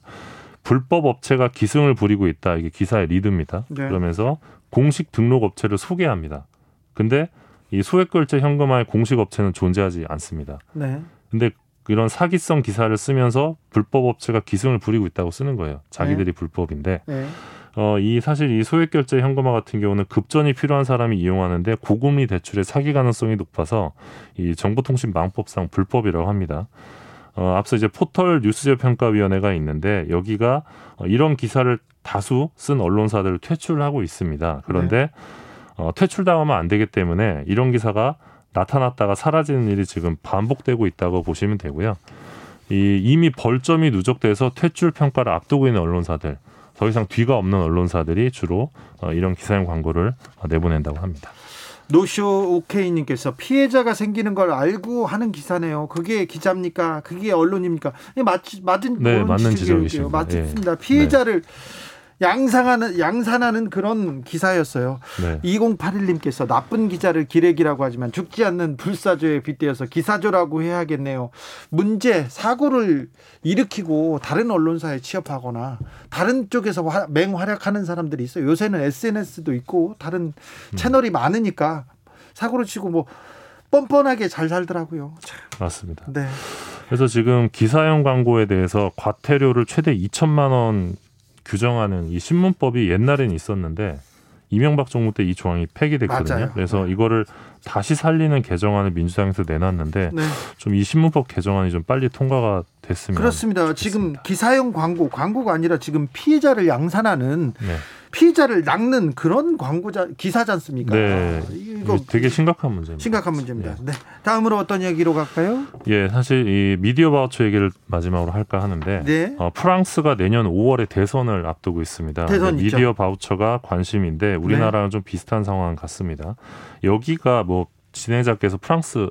불법 업체가 기승을 부리고 있다. 이게 기사의 리드입니다. 네. 그러면서 공식 등록 업체를 소개합니다. 근데 이 소액 결제 현금화의 공식 업체는 존재하지 않습니다. 네. 근데 이런 사기성 기사를 쓰면서 불법 업체가 기승을 부리고 있다고 쓰는 거예요. 자기들이 불법인데 네. 어, 이 사실 이 소액 결제 현금화 같은 경우는 급전이 필요한 사람이 이용하는데 고금리 대출의 사기 가능성이 높아서 이 정보통신망법상 불법이라고 합니다. 어, 앞서 이제 포털 뉴스제 평가위원회가 있는데 여기가 어, 이런 기사를 다수 쓴 언론사들을 퇴출하고 있습니다. 그런데 어, 퇴출당하면 안 되기 때문에 이런 기사가 나타났다가 사라지는 일이 지금 반복되고 있다고 보시면 되고요. 이 이미 벌점이 누적돼서 퇴출 평가를 앞두고 있는 언론사들 더 이상 뒤가 없는 언론사들이 주로 어, 이런 기사용 광고를 어, 내보낸다고 합니다. 노쇼 오케이님께서 피해자가 생기는 걸 알고 하는 기사네요. 그게 기자입니까? 그게 언론입니까? 예, 맞, 맞은 네, 맞는. 지적이십니다. 맞습니다. 예. 피해자를 양상하는 양산하는 그런 기사였어요. 네. 2081님께서 나쁜 기자를 기레기라고 하지만 죽지 않는 불사조에 빗대어서 기사조라고 해야겠네요. 문제 사고를 일으키고 다른 언론사에 취업하거나 다른 쪽에서 화- 맹활약하는 사람들이 있어요. 요새는 SNS도 있고 다른 채널이 많으니까 사고를 치고 뭐 뻔뻔하게 잘 살더라고요. 참, 맞습니다. 네. 그래서 지금 기사용 광고에 대해서 과태료를 최대 2천만 원 규정하는 이 신문법이 옛날엔 있었는데 이명박 정부 때 이 조항이 폐기됐거든요. 맞아요. 그래서 이거를 다시 살리는 개정안을 민주당에서 내놨는데 네. 좀이 신문법 개정안이 좀 빨리 통과가 됐으면 그렇습니다. 지금 좋겠습니다. 기사용 광고, 광고가 아니라 지금 피해자를 양산하는 네. 피해자를 낚는 그런 광고자 기사지 않습니까? 네. 이거 이게 되게 심각한 문제입니다. 심각한 문제입니다. 네. 다음으로 어떤 얘기로 갈까요? 예, 사실 이 미디어 바우처 얘기를 마지막으로 할까 하는데 네. 어, 프랑스가 내년 5월에 대선을 앞두고 있습니다. 대선 네. 미디어 바우처가 관심인데 우리나라랑 좀 비슷한 상황 같습니다. 여기가 뭐 진행자께서 프랑스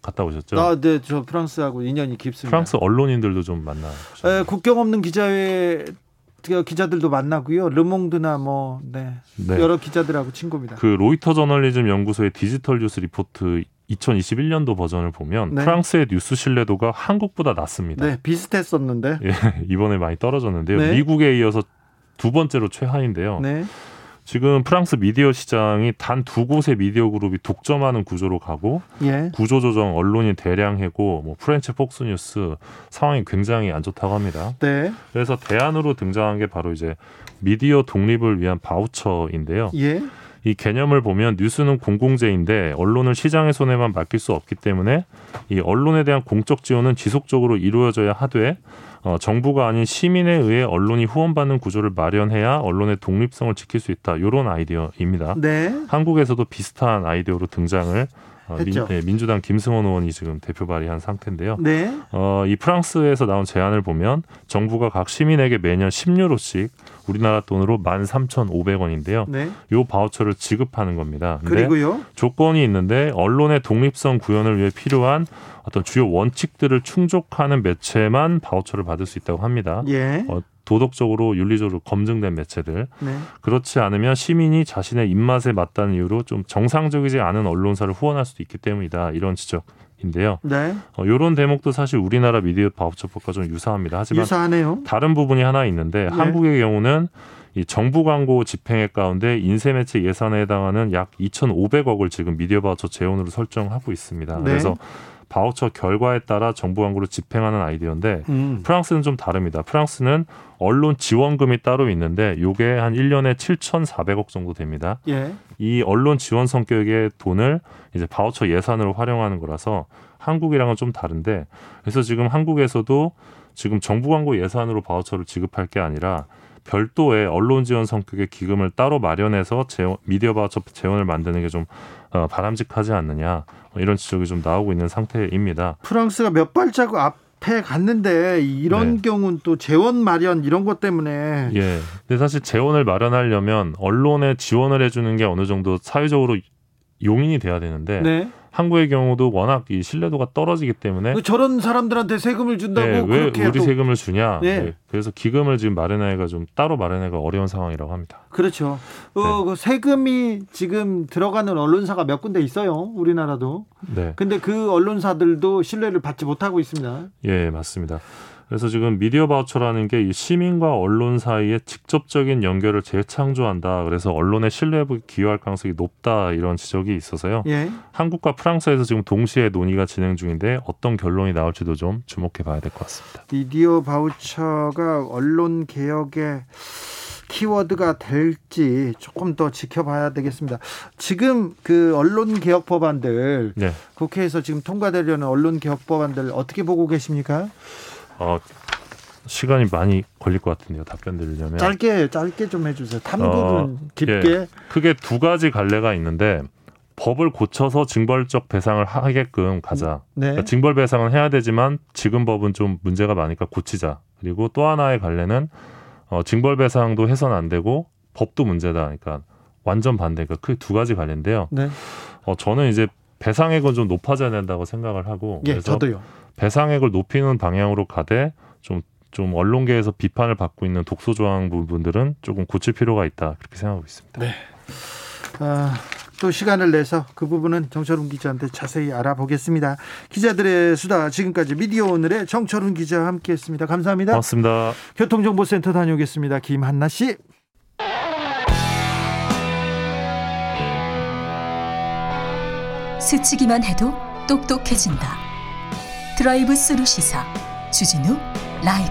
갔다 오셨죠? 아, 네, 저 프랑스하고 인연이 깊습니다. 프랑스 언론인들도 좀 만나. 에, 국경 없는 기자회 그 기자들도 만나고요. 르몽드나 뭐 네. 네. 여러 기자들하고 친구입니다. 그 로이터 저널리즘 연구소의 디지털 뉴스 리포트 2021년도 버전을 보면 네. 프랑스의 뉴스 신뢰도가 한국보다 낮습니다. 네, 비슷했었는데. 예, 이번에 많이 떨어졌는데요. 네. 미국에 이어서 두 번째로 최하인데요. 네. 지금 프랑스 미디어 시장이 단 두 곳의 미디어 그룹이 독점하는 구조로 가고 예. 구조조정 언론이 대량 해고 뭐 French 폭스뉴스 상황이 굉장히 안 좋다고 합니다. 네. 그래서 대안으로 등장한 게 바로 이제 미디어 독립을 위한 바우처인데요. 예. 이 개념을 보면 뉴스는 공공재인데 언론을 시장의 손에만 맡길 수 없기 때문에 이 언론에 대한 공적 지원은 지속적으로 이루어져야 하되 어, 정부가 아닌 시민에 의해 언론이 후원받는 구조를 마련해야 언론의 독립성을 지킬 수 있다. 이런 아이디어입니다. 네. 한국에서도 비슷한 아이디어로 등장을 어, 민, 했죠. 네, 민주당 김승원 의원이 지금 대표 발의한 상태인데요. 네. 어, 이 프랑스에서 나온 제안을 보면 정부가 각 시민에게 매년 10유로씩 우리나라 돈으로 13,500원인데요. 네. 요 바우처를 지급하는 겁니다. 근데 그리고요. 조건이 있는데 언론의 독립성 구현을 위해 필요한 어떤 주요 원칙들을 충족하는 매체만 바우처를 받을 수 있다고 합니다. 예. 어, 도덕적으로 윤리적으로 검증된 매체들 네. 그렇지 않으면 시민이 자신의 입맛에 맞다는 이유로 좀 정상적이지 않은 언론사를 후원할 수도 있기 때문이다 이런 지적 인데요. 네. 어, 이런 대목도 사실 우리나라 미디어 바우처법과 좀 유사합니다. 하지만 유사하네요. 다른 부분이 하나 있는데 네. 한국의 경우는 이 정부 광고 집행액 가운데 인쇄 매체 예산에 해당하는 약 2,500억을 지금 미디어 바우처 재원으로 설정하고 있습니다. 네. 그래서 바우처 결과에 따라 정부 광고를 집행하는 아이디어인데 음. 프랑스는 좀 다릅니다. 프랑스는 언론 지원금이 따로 있는데 요게 한 1년에 7,400억 정도 됩니다. 예. 이 언론 지원 성격의 돈을 이제 바우처 예산으로 활용하는 거라서 한국이랑은 좀 다른데 그래서 지금 한국에서도 지금 정부 광고 예산으로 바우처를 지급할 게 아니라 별도의 언론 지원 성격의 기금을 따로 마련해서 재원, 미디어 바우처 재원을 만드는 게좀 어, 바람직하지 않느냐 뭐 이런 지적이 좀 나오고 있는 상태입니다. 프랑스가 몇 발자국 앞에 갔는데 이런 네. 경우는 또 재원 마련 이런 것 때문에 예. 근데 사실 재원을 마련하려면 언론에 지원을 해주는 게 어느 정도 사회적으로 용인이 돼야 되는데 네. 한국의 경우도 워낙 이 신뢰도가 떨어지기 때문에 그 저런 사람들한테 세금을 준다고 네, 왜 우리 또 세금을 주냐? 네. 네, 그래서 기금을 지금 마련하기가 좀 따로 마련하기가 어려운 상황이라고 합니다. 그렇죠. 어, 네. 그 세금이 지금 들어가는 언론사가 몇 군데 있어요. 우리나라도. 네, 근데 그 언론사들도 신뢰를 받지 못하고 있습니다. 예, 맞습니다. 그래서 지금 미디어 바우처라는 게 이 시민과 언론 사이의 직접적인 연결을 재창조한다. 그래서 언론의 신뢰에 기여할 가능성이 높다 이런 지적이 있어서요. 예. 한국과 프랑스에서 지금 동시에 논의가 진행 중인데 어떤 결론이 나올지도 좀 주목해 봐야 될 것 같습니다. 미디어 바우처가 언론 개혁의 키워드가 될지 조금 더 지켜봐야 되겠습니다. 지금 그 언론 개혁 법안들 네. 국회에서 지금 통과되려는 언론 개혁 법안들 어떻게 보고 계십니까? 어, 시간이 많이 걸릴 것 같은데요. 답변 드리려면. 짧게 짧게 좀 해주세요. 탐구는 어, 깊게. 예. 크게 두 가지 갈래가 있는데 법을 고쳐서 징벌적 배상을 하게끔 가자. 네. 그러니까 징벌 배상은 해야 되지만 지금 법은 좀 문제가 많으니까 고치자. 그리고 또 하나의 갈래는 어, 징벌 배상도 해서는 안 되고 법도 문제다. 그러니까 완전 반대. 그러니까 크게 두 가지 갈래인데요. 네. 어, 저는 이제 배상액은 좀 높아져야 된다고 생각을 하고 예, 그래서 저도요. 배상액을 높이는 방향으로 가되 좀, 좀 언론계에서 비판을 받고 있는 독소 조항 부분들은 조금 고칠 필요가 있다 그렇게 생각하고 있습니다. 아, 또 시간을 내서 그 부분은 정철훈 기자한테 자세히 알아보겠습니다. 기자들의 수다 지금까지 미디어 오늘의 정철훈 기자와 함께했습니다. 감사합니다. 고맙습니다. 교통정보센터 다녀오겠습니다. 김한나 씨. 스치기만 해도 똑똑해진다. 드라이브 스루 시사 주진우 라이브.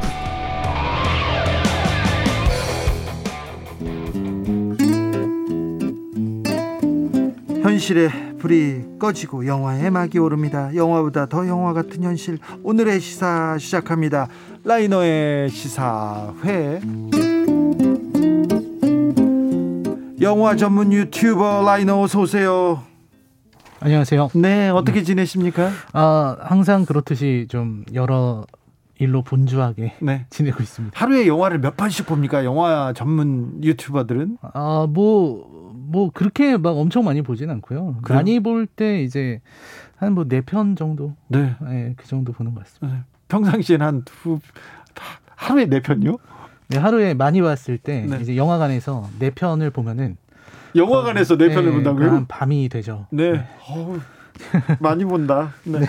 현실의 불이 꺼지고 영화의 막이 오릅니다. 영화보다 더 영화 같은 현실. 오늘의 시사 시작합니다. 라이너의 시사회. 영화 전문 유튜버 라이너 어서 오세요. 안녕하세요. 네, 어떻게 지내십니까? 아, 항상 그렇듯이 좀 여러 일로 분주하게 네. 지내고 있습니다. 하루에 영화를 몇 편씩 봅니까? 영화 전문 유튜버들은? 아, 뭐 뭐 그렇게 막 엄청 많이 보진 않고요. 그래요? 많이 볼 때 이제 한 뭐 네 편 정도, 네. 예, 그 정도 보는 것 같습니다. 평상시엔 한 두, 하루에 네 편요? 네, 하루에 많이 봤을 때 네. 이제 영화관에서 네 편을 보면은 영화관에서 네 편을 예, 본다고요? 한 밤이 되죠. 네. 어우, 많이 본다. 네.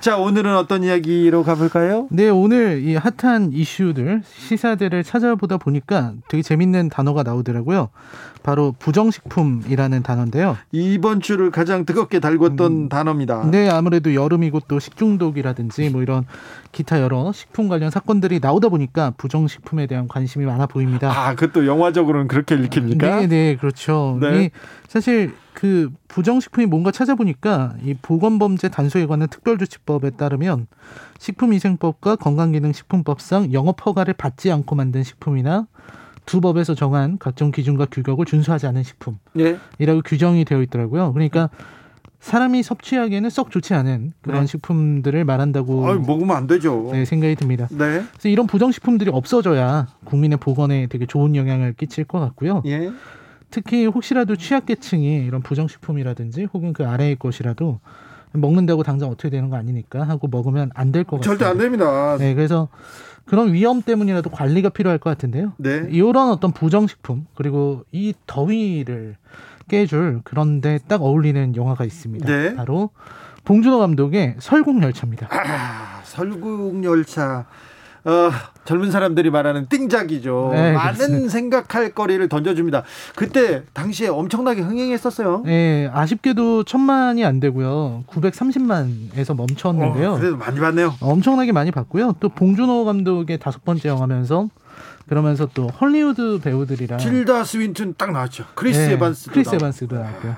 자, 오늘은 어떤 이야기로 가볼까요? 네, 오늘 이 핫한 이슈들, 시사들을 찾아보다 보니까 되게 재밌는 단어가 나오더라고요. 바로 부정식품이라는 단어인데요. 이번 주를 가장 뜨겁게 달궜던 단어입니다. 네, 아무래도 여름이고 또 식중독이라든지 뭐 이런 기타 여러 식품 관련 사건들이 나오다 보니까 부정식품에 대한 관심이 많아 보입니다. 아, 그것도 영화적으로는 그렇게 읽힙니까? 네, 네, 그렇죠. 네. 이 사실 그 부정식품이 뭔가 찾아보니까 이 보건범죄 단속에 관한 특별조치법에 따르면 식품위생법과 건강기능식품법상 영업 허가를 받지 않고 만든 식품이나 두 법에서 정한 각종 기준과 규격을 준수하지 않은 식품이라고 예. 규정이 되어 있더라고요. 그러니까 사람이 섭취하기에는 썩 좋지 않은 그런 네. 식품들을 말한다고 아유, 먹으면 안 되죠. 네, 생각이 듭니다. 네. 그래서 이런 부정식품들이 없어져야 국민의 보건에 되게 좋은 영향을 끼칠 것 같고요. 예. 특히 혹시라도 취약계층이 이런 부정식품이라든지 혹은 그 아래의 것이라도 먹는다고 당장 어떻게 되는 거 아니니까 하고 먹으면 안 될 것 같습니다. 절대 안 됩니다. 네, 그래서 그런 위험 때문이라도 관리가 필요할 것 같은데요. 네. 이런 어떤 부정식품 그리고 이 더위를 깨줄 그런데 딱 어울리는 영화가 있습니다. 네. 바로 봉준호 감독의 설국열차입니다. 아, 설국열차. 어, 젊은 사람들이 말하는 띵작이죠. 네, 많은 그렇습니다. 생각할 거리를 던져줍니다. 그때 당시에 엄청나게 흥행했었어요. 네, 아쉽게도 천만이 안 되고요. 930만에서 멈췄는데요. 어, 그래도 많이 봤네요. 엄청나게 많이 봤고요. 또 봉준호 감독의 다섯 번째 영화면서 그러면서 또 헐리우드 배우들이랑 틸다 스윈튼 딱 나왔죠. 크리스 네, 에반스. 크리스 에반스도 나왔고요.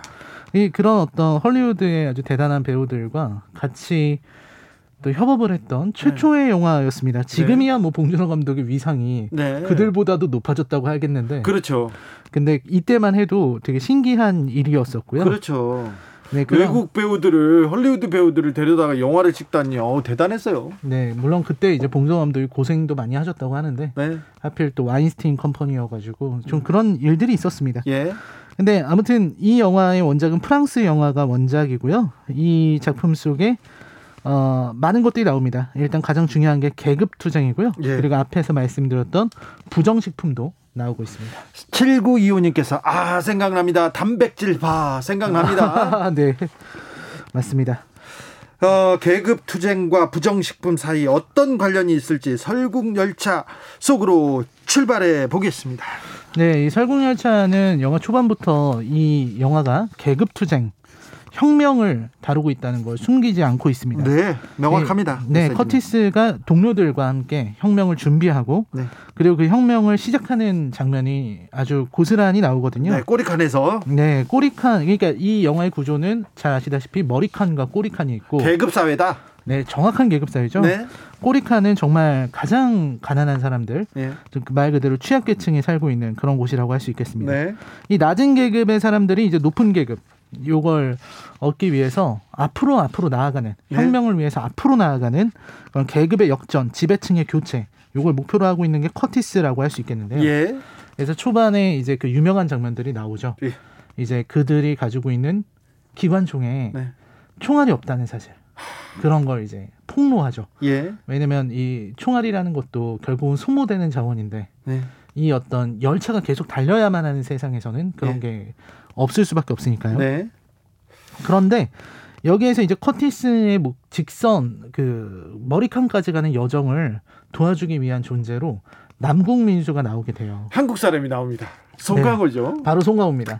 이 그런 어떤 헐리우드의 아주 대단한 배우들과 같이 또 협업을 했던 최초의 영화였습니다. 지금이야 뭐 봉준호 감독의 위상이 네. 그들보다도 높아졌다고 하겠는데, 그렇죠. 근데 이때만 해도 되게 신기한 일이었었고요. 그렇죠. 네, 외국 배우들을 헐리우드 배우들을 데려다가 영화를 찍다니 어 대단했어요. 네, 물론 그때 이제 봉준호 감독이 고생도 많이 하셨다고 하는데 네. 하필 또 와인스틴 컴퍼니여가지고 좀 그런 일들이 있었습니다. 예. 근데 아무튼 이 영화의 원작은 프랑스 영화가 원작이고요. 이 작품 속에 어, 많은 것들이 나옵니다. 일단 가장 중요한 게 계급 투쟁이고요. 예. 그리고 앞에서 말씀드렸던 부정식품도 나오고 있습니다. 7925님께서 아 생각납니다. 단백질 바 생각납니다. 네, 맞습니다. 어, 계급 투쟁과 부정식품 사이 어떤 관련이 있을지 설국열차 속으로 출발해 보겠습니다. 네, 이 설국열차는 영화 초반부터 이 영화가 계급 투쟁, 혁명을 다루고 있다는 걸 숨기지 않고 있습니다. 네, 명확합니다. 네, 메시지는. 커티스가 동료들과 함께 혁명을 준비하고 네. 그리고 그 혁명을 시작하는 장면이 아주 고스란히 나오거든요. 네, 꼬리칸에서 네, 꼬리칸 그러니까 이 영화의 구조는 잘 아시다시피 머리칸과 꼬리칸이 있고 계급 사회다. 네, 정확한 계급 사회죠. 네. 꼬리칸은 정말 가장 가난한 사람들, 네. 좀말 그대로 취약계층이 살고 있는 그런 곳이라고 할 수 있겠습니다. 네. 이 낮은 계급의 사람들이 이제 높은 계급 요걸 얻기 위해서 앞으로 앞으로 나아가는 네. 혁명을 위해서 앞으로 나아가는 그런 계급의 역전, 지배층의 교체 요걸 목표로 하고 있는 게 커티스라고 할 수 있겠는데요. 예. 그래서 초반에 이제 그 유명한 장면들이 나오죠. 예. 이제 그들이 가지고 있는 기관총에 네. 총알이 없다는 사실. 그런 걸 이제 폭로하죠. 예. 왜냐면 이 총알이라는 것도 결국은 소모되는 자원인데 네. 이 어떤 열차가 계속 달려야만 하는 세상에서는 그런 예. 게 없을 수밖에 없으니까요. 네. 그런데 여기에서 이제 커티스의 뭐 직선 그 머리칸까지 가는 여정을 도와주기 위한 존재로 남궁민수가 나오게 돼요. 한국 사람이 나옵니다. 송강호죠. 바로 송강호입니다.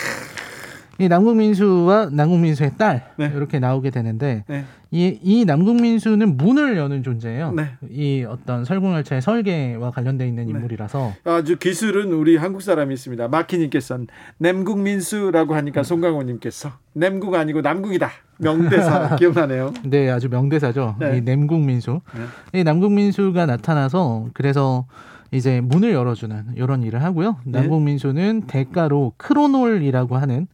이 남궁민수와 남궁민수의 딸 네. 이렇게 나오게 되는데 네. 이, 이 남궁민수는 문을 여는 존재예요. 네. 이 어떤 설국열차의 설계와 관련돼 있는 인물이라서 아주 기술은 우리 한국 사람이 있습니다. 마키님께서 nem국민수라고 하니까 송강호님께서 nem국 아니고 남국이다. 명대사 기억나네요. 네, 아주 명대사죠. 네. 이 남궁민수. 이 남궁민수가 나타나서 그래서 이제 문을 열어주는 이런 일을 하고요. 네. 남궁민수는 대가로 크로놀이라고 하는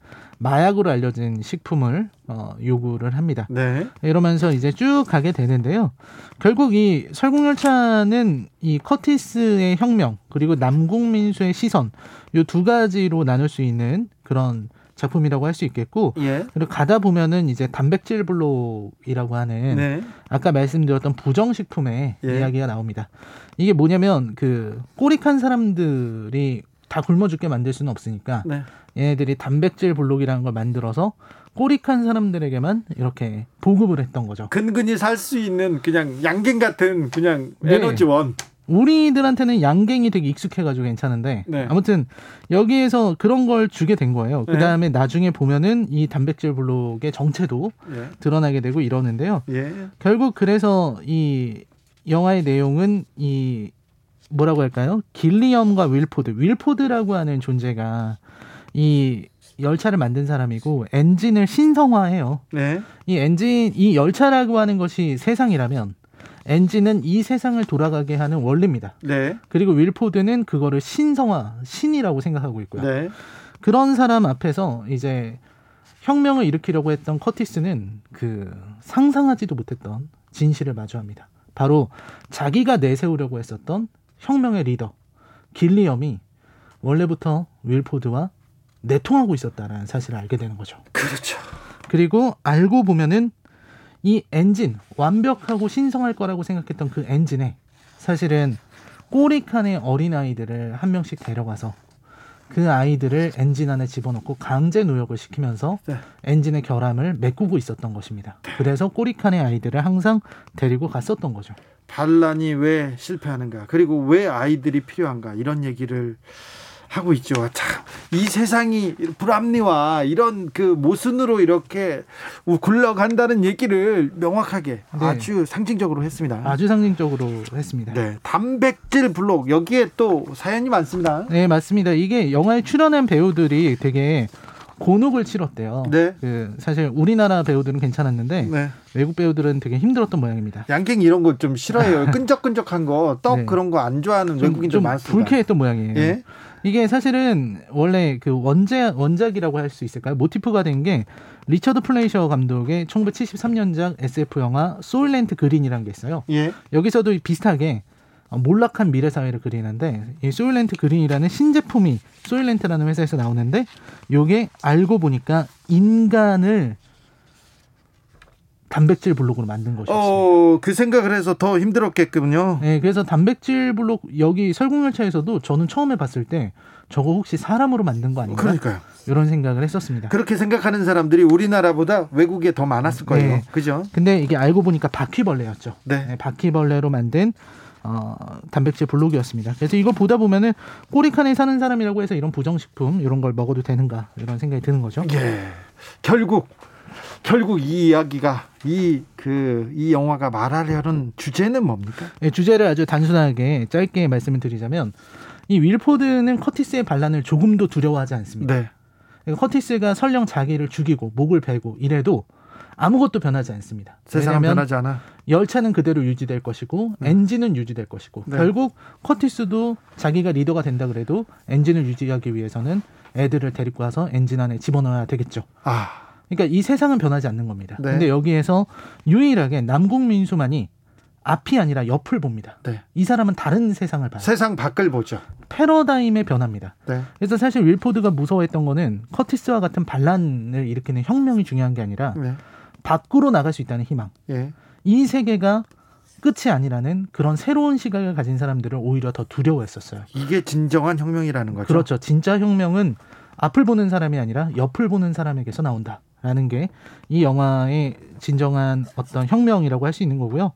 마약으로 알려진 식품을 어, 요구를 합니다. 네. 이러면서 이제 쭉 가게 되는데요. 결국 이 설국열차는 이 커티스의 혁명 그리고 남궁민수의 시선 요 두 가지로 나눌 수 있는 그런 작품이라고 할 수 있겠고 예. 그리고 가다 보면은 이제 단백질 블록이라고 하는 네. 아까 말씀드렸던 부정식품의 예. 이야기가 나옵니다. 이게 뭐냐면 그 꼬릭한 사람들이 다 굶어 죽게 만들 수는 없으니까 네. 얘네들이 단백질 블록이라는 걸 만들어서 꼬릭한 사람들에게만 이렇게 보급을 했던 거죠. 근근히 살 수 있는 그냥 양갱 같은 그냥 네. 에너지원. 우리들한테는 양갱이 되게 익숙해가지고 괜찮은데 네. 아무튼 여기에서 그런 걸 주게 된 거예요. 그 네. 다음에 나중에 보면은 이 단백질 블록의 정체도 예. 드러나게 되고 이러는데요. 예. 결국 그래서 이 영화의 내용은 이 뭐라고 할까요? 길리엄과 윌포드, 윌포드라고 하는 존재가 이 열차를 만든 사람이고 엔진을 신성화해요. 네. 이 엔진, 이 열차라고 하는 것이 세상이라면 엔진은 이 세상을 돌아가게 하는 원리입니다. 네. 그리고 윌포드는 그거를 신성화, 신이라고 생각하고 있고요. 네. 그런 사람 앞에서 이제 혁명을 일으키려고 했던 커티스는 그 상상하지도 못했던 진실을 마주합니다. 바로 자기가 내세우려고 했었던 혁명의 리더 길리엄이 원래부터 윌포드와 내통하고 있었다라는 사실을 알게 되는 거죠. 그렇죠. 그리고 알고 보면은 이 엔진 완벽하고 신성할 거라고 생각했던 그 엔진에 사실은 꼬리칸의 어린 아이들을 한 명씩 데려가서 그 아이들을 엔진 안에 집어넣고 강제 노역을 시키면서 네. 엔진의 결함을 메꾸고 있었던 것입니다. 그래서 꼬리칸의 아이들을 항상 데리고 갔었던 거죠. 반란이 왜 실패하는가 그리고 왜 아이들이 필요한가 이런 얘기를 하고 있죠. 참 이 세상이 불합리와 이런 그 모순으로 이렇게 굴러간다는 얘기를 명확하게 네. 아주 상징적으로 했습니다. 아주 상징적으로 했습니다. 네, 단백질 블록 여기에 또 사연이 많습니다. 네, 맞습니다. 이게 영화에 출연한 배우들이 되게 곤혹을 치렀대요. 네. 그 사실 우리나라 배우들은 괜찮았는데 네. 외국 배우들은 되게 힘들었던 모양입니다. 양갱 이런 거 좀 싫어해요. 끈적끈적한 거, 떡 네. 그런 거 안 좋아하는 외국인들 좀 많습니다. 불쾌했던 모양이에요. 예. 이게 사실은 원래 그 원작 원작이라고 할 수 있을까요? 모티프가 된 게 리처드 플레이셔 감독의 1973년작 SF 영화 소일랜트 그린이라는 게 있어요. 예. 여기서도 비슷하게 어, 몰락한 미래 사회를 그리는데 이 소일랜트 그린이라는 신제품이 소일랜트라는 회사에서 나오는데 요게 알고 보니까 인간을 단백질 블록으로 만든 것이었어요. 어, 그 생각을 해서 더 힘들었겠군요. 네, 그래서 단백질 블록 여기 설국열차에서도 저는 처음에 봤을 때 저거 혹시 사람으로 만든 거 아닌가? 그러니까요. 이런 생각을 했었습니다. 그렇게 생각하는 사람들이 우리나라보다 외국에 더 많았을 거예요. 네. 그죠? 근데 이게 알고 보니까 바퀴벌레였죠. 네. 네, 바퀴벌레로 만든 어, 단백질 블록이었습니다. 그래서 이거 보다 보면은 꼬리칸에 사는 사람이라고 해서 이런 부정식품 이런 걸 먹어도 되는가 이런 생각이 드는 거죠. 예. 결국 결국 이 이야기가 이 그이 영화가 말하려는 주제는 뭡니까? 네, 주제를 아주 단순하게 짧게 말씀을 드리자면 이 윌포드는 커티스의 반란을 조금도 두려워하지 않습니다. 네. 그러니까 커티스가 설령 자기를 죽이고 목을 베고 이래도 아무것도 변하지 않습니다. 세상은 변하지 않아. 열차는 그대로 유지될 것이고 엔진은 유지될 것이고 네. 결국 커티스도 자기가 리더가 된다 그래도 엔진을 유지하기 위해서는 애들을 데리고 와서 엔진 안에 집어넣어야 되겠죠. 아, 그러니까 이 세상은 변하지 않는 겁니다. 네. 근데 여기에서 유일하게 남궁 민수만이 앞이 아니라 옆을 봅니다. 네. 이 사람은 다른 세상을 봐요. 세상 밖을 보죠. 패러다임의 변화입니다. 네. 그래서 사실 윌포드가 무서워했던 거는 커티스와 같은 반란을 일으키는 혁명이 중요한 게 아니라 네. 밖으로 나갈 수 있다는 희망. 예. 이 세계가 끝이 아니라는 그런 새로운 시각을 가진 사람들을 오히려 더 두려워했었어요. 이게 진정한 혁명이라는 거죠. 그렇죠. 진짜 혁명은 앞을 보는 사람이 아니라 옆을 보는 사람에게서 나온다라는 게 이 영화의 진정한 어떤 혁명이라고 할 수 있는 거고요.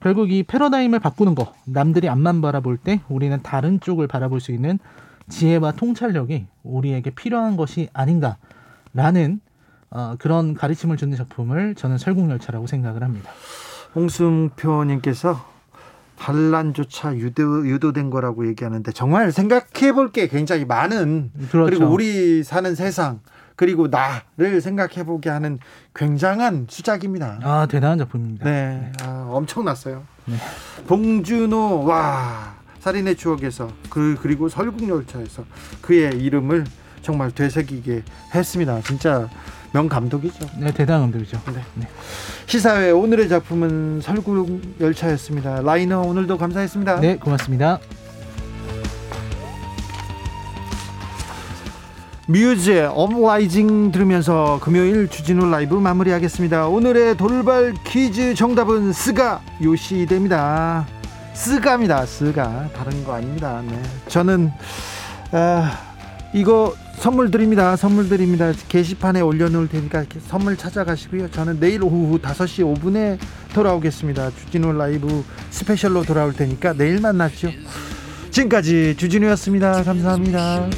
결국 이 패러다임을 바꾸는 거, 남들이 앞만 바라볼 때 우리는 다른 쪽을 바라볼 수 있는 지혜와 통찰력이 우리에게 필요한 것이 아닌가라는 어, 그런 가르침을 주는 작품을 저는 설국열차라고 생각을 합니다. 홍승표님께서 반란조차 유도, 유도된 거라고 얘기하는데 정말 생각해 볼 게 굉장히 많은 그렇죠. 그리고 우리 사는 세상 그리고 나를 생각해 보게 하는 굉장한 수작입니다. 아 대단한 작품입니다. 네, 아, 엄청났어요. 네. 봉준호 와 살인의 추억에서 그 그리고 설국열차에서 그의 이름을 정말 되새기게 했습니다. 진짜 명 감독이죠. 네, 대단한 감독이죠. 네. 네. 시사회 오늘의 작품은 설국 열차였습니다. 라이너 오늘도 감사했습니다. 네, 고맙습니다. 뮤즈의 Uprising 들으면서 금요일 주진우 라이브 마무리하겠습니다. 오늘의 돌발 퀴즈 정답은 스가 요시히데입니다. 스가입니다. 스가 다른 거 아닙니다. 네. 저는 아, 이거 선물 드립니다. 선물 드립니다. 게시판에 올려놓을 테니까 선물 찾아가시고요. 저는 내일 오후 5시 5분에 돌아오겠습니다. 주진우 라이브 스페셜로 돌아올 테니까 내일 만나죠. 지금까지 주진우였습니다. 감사합니다.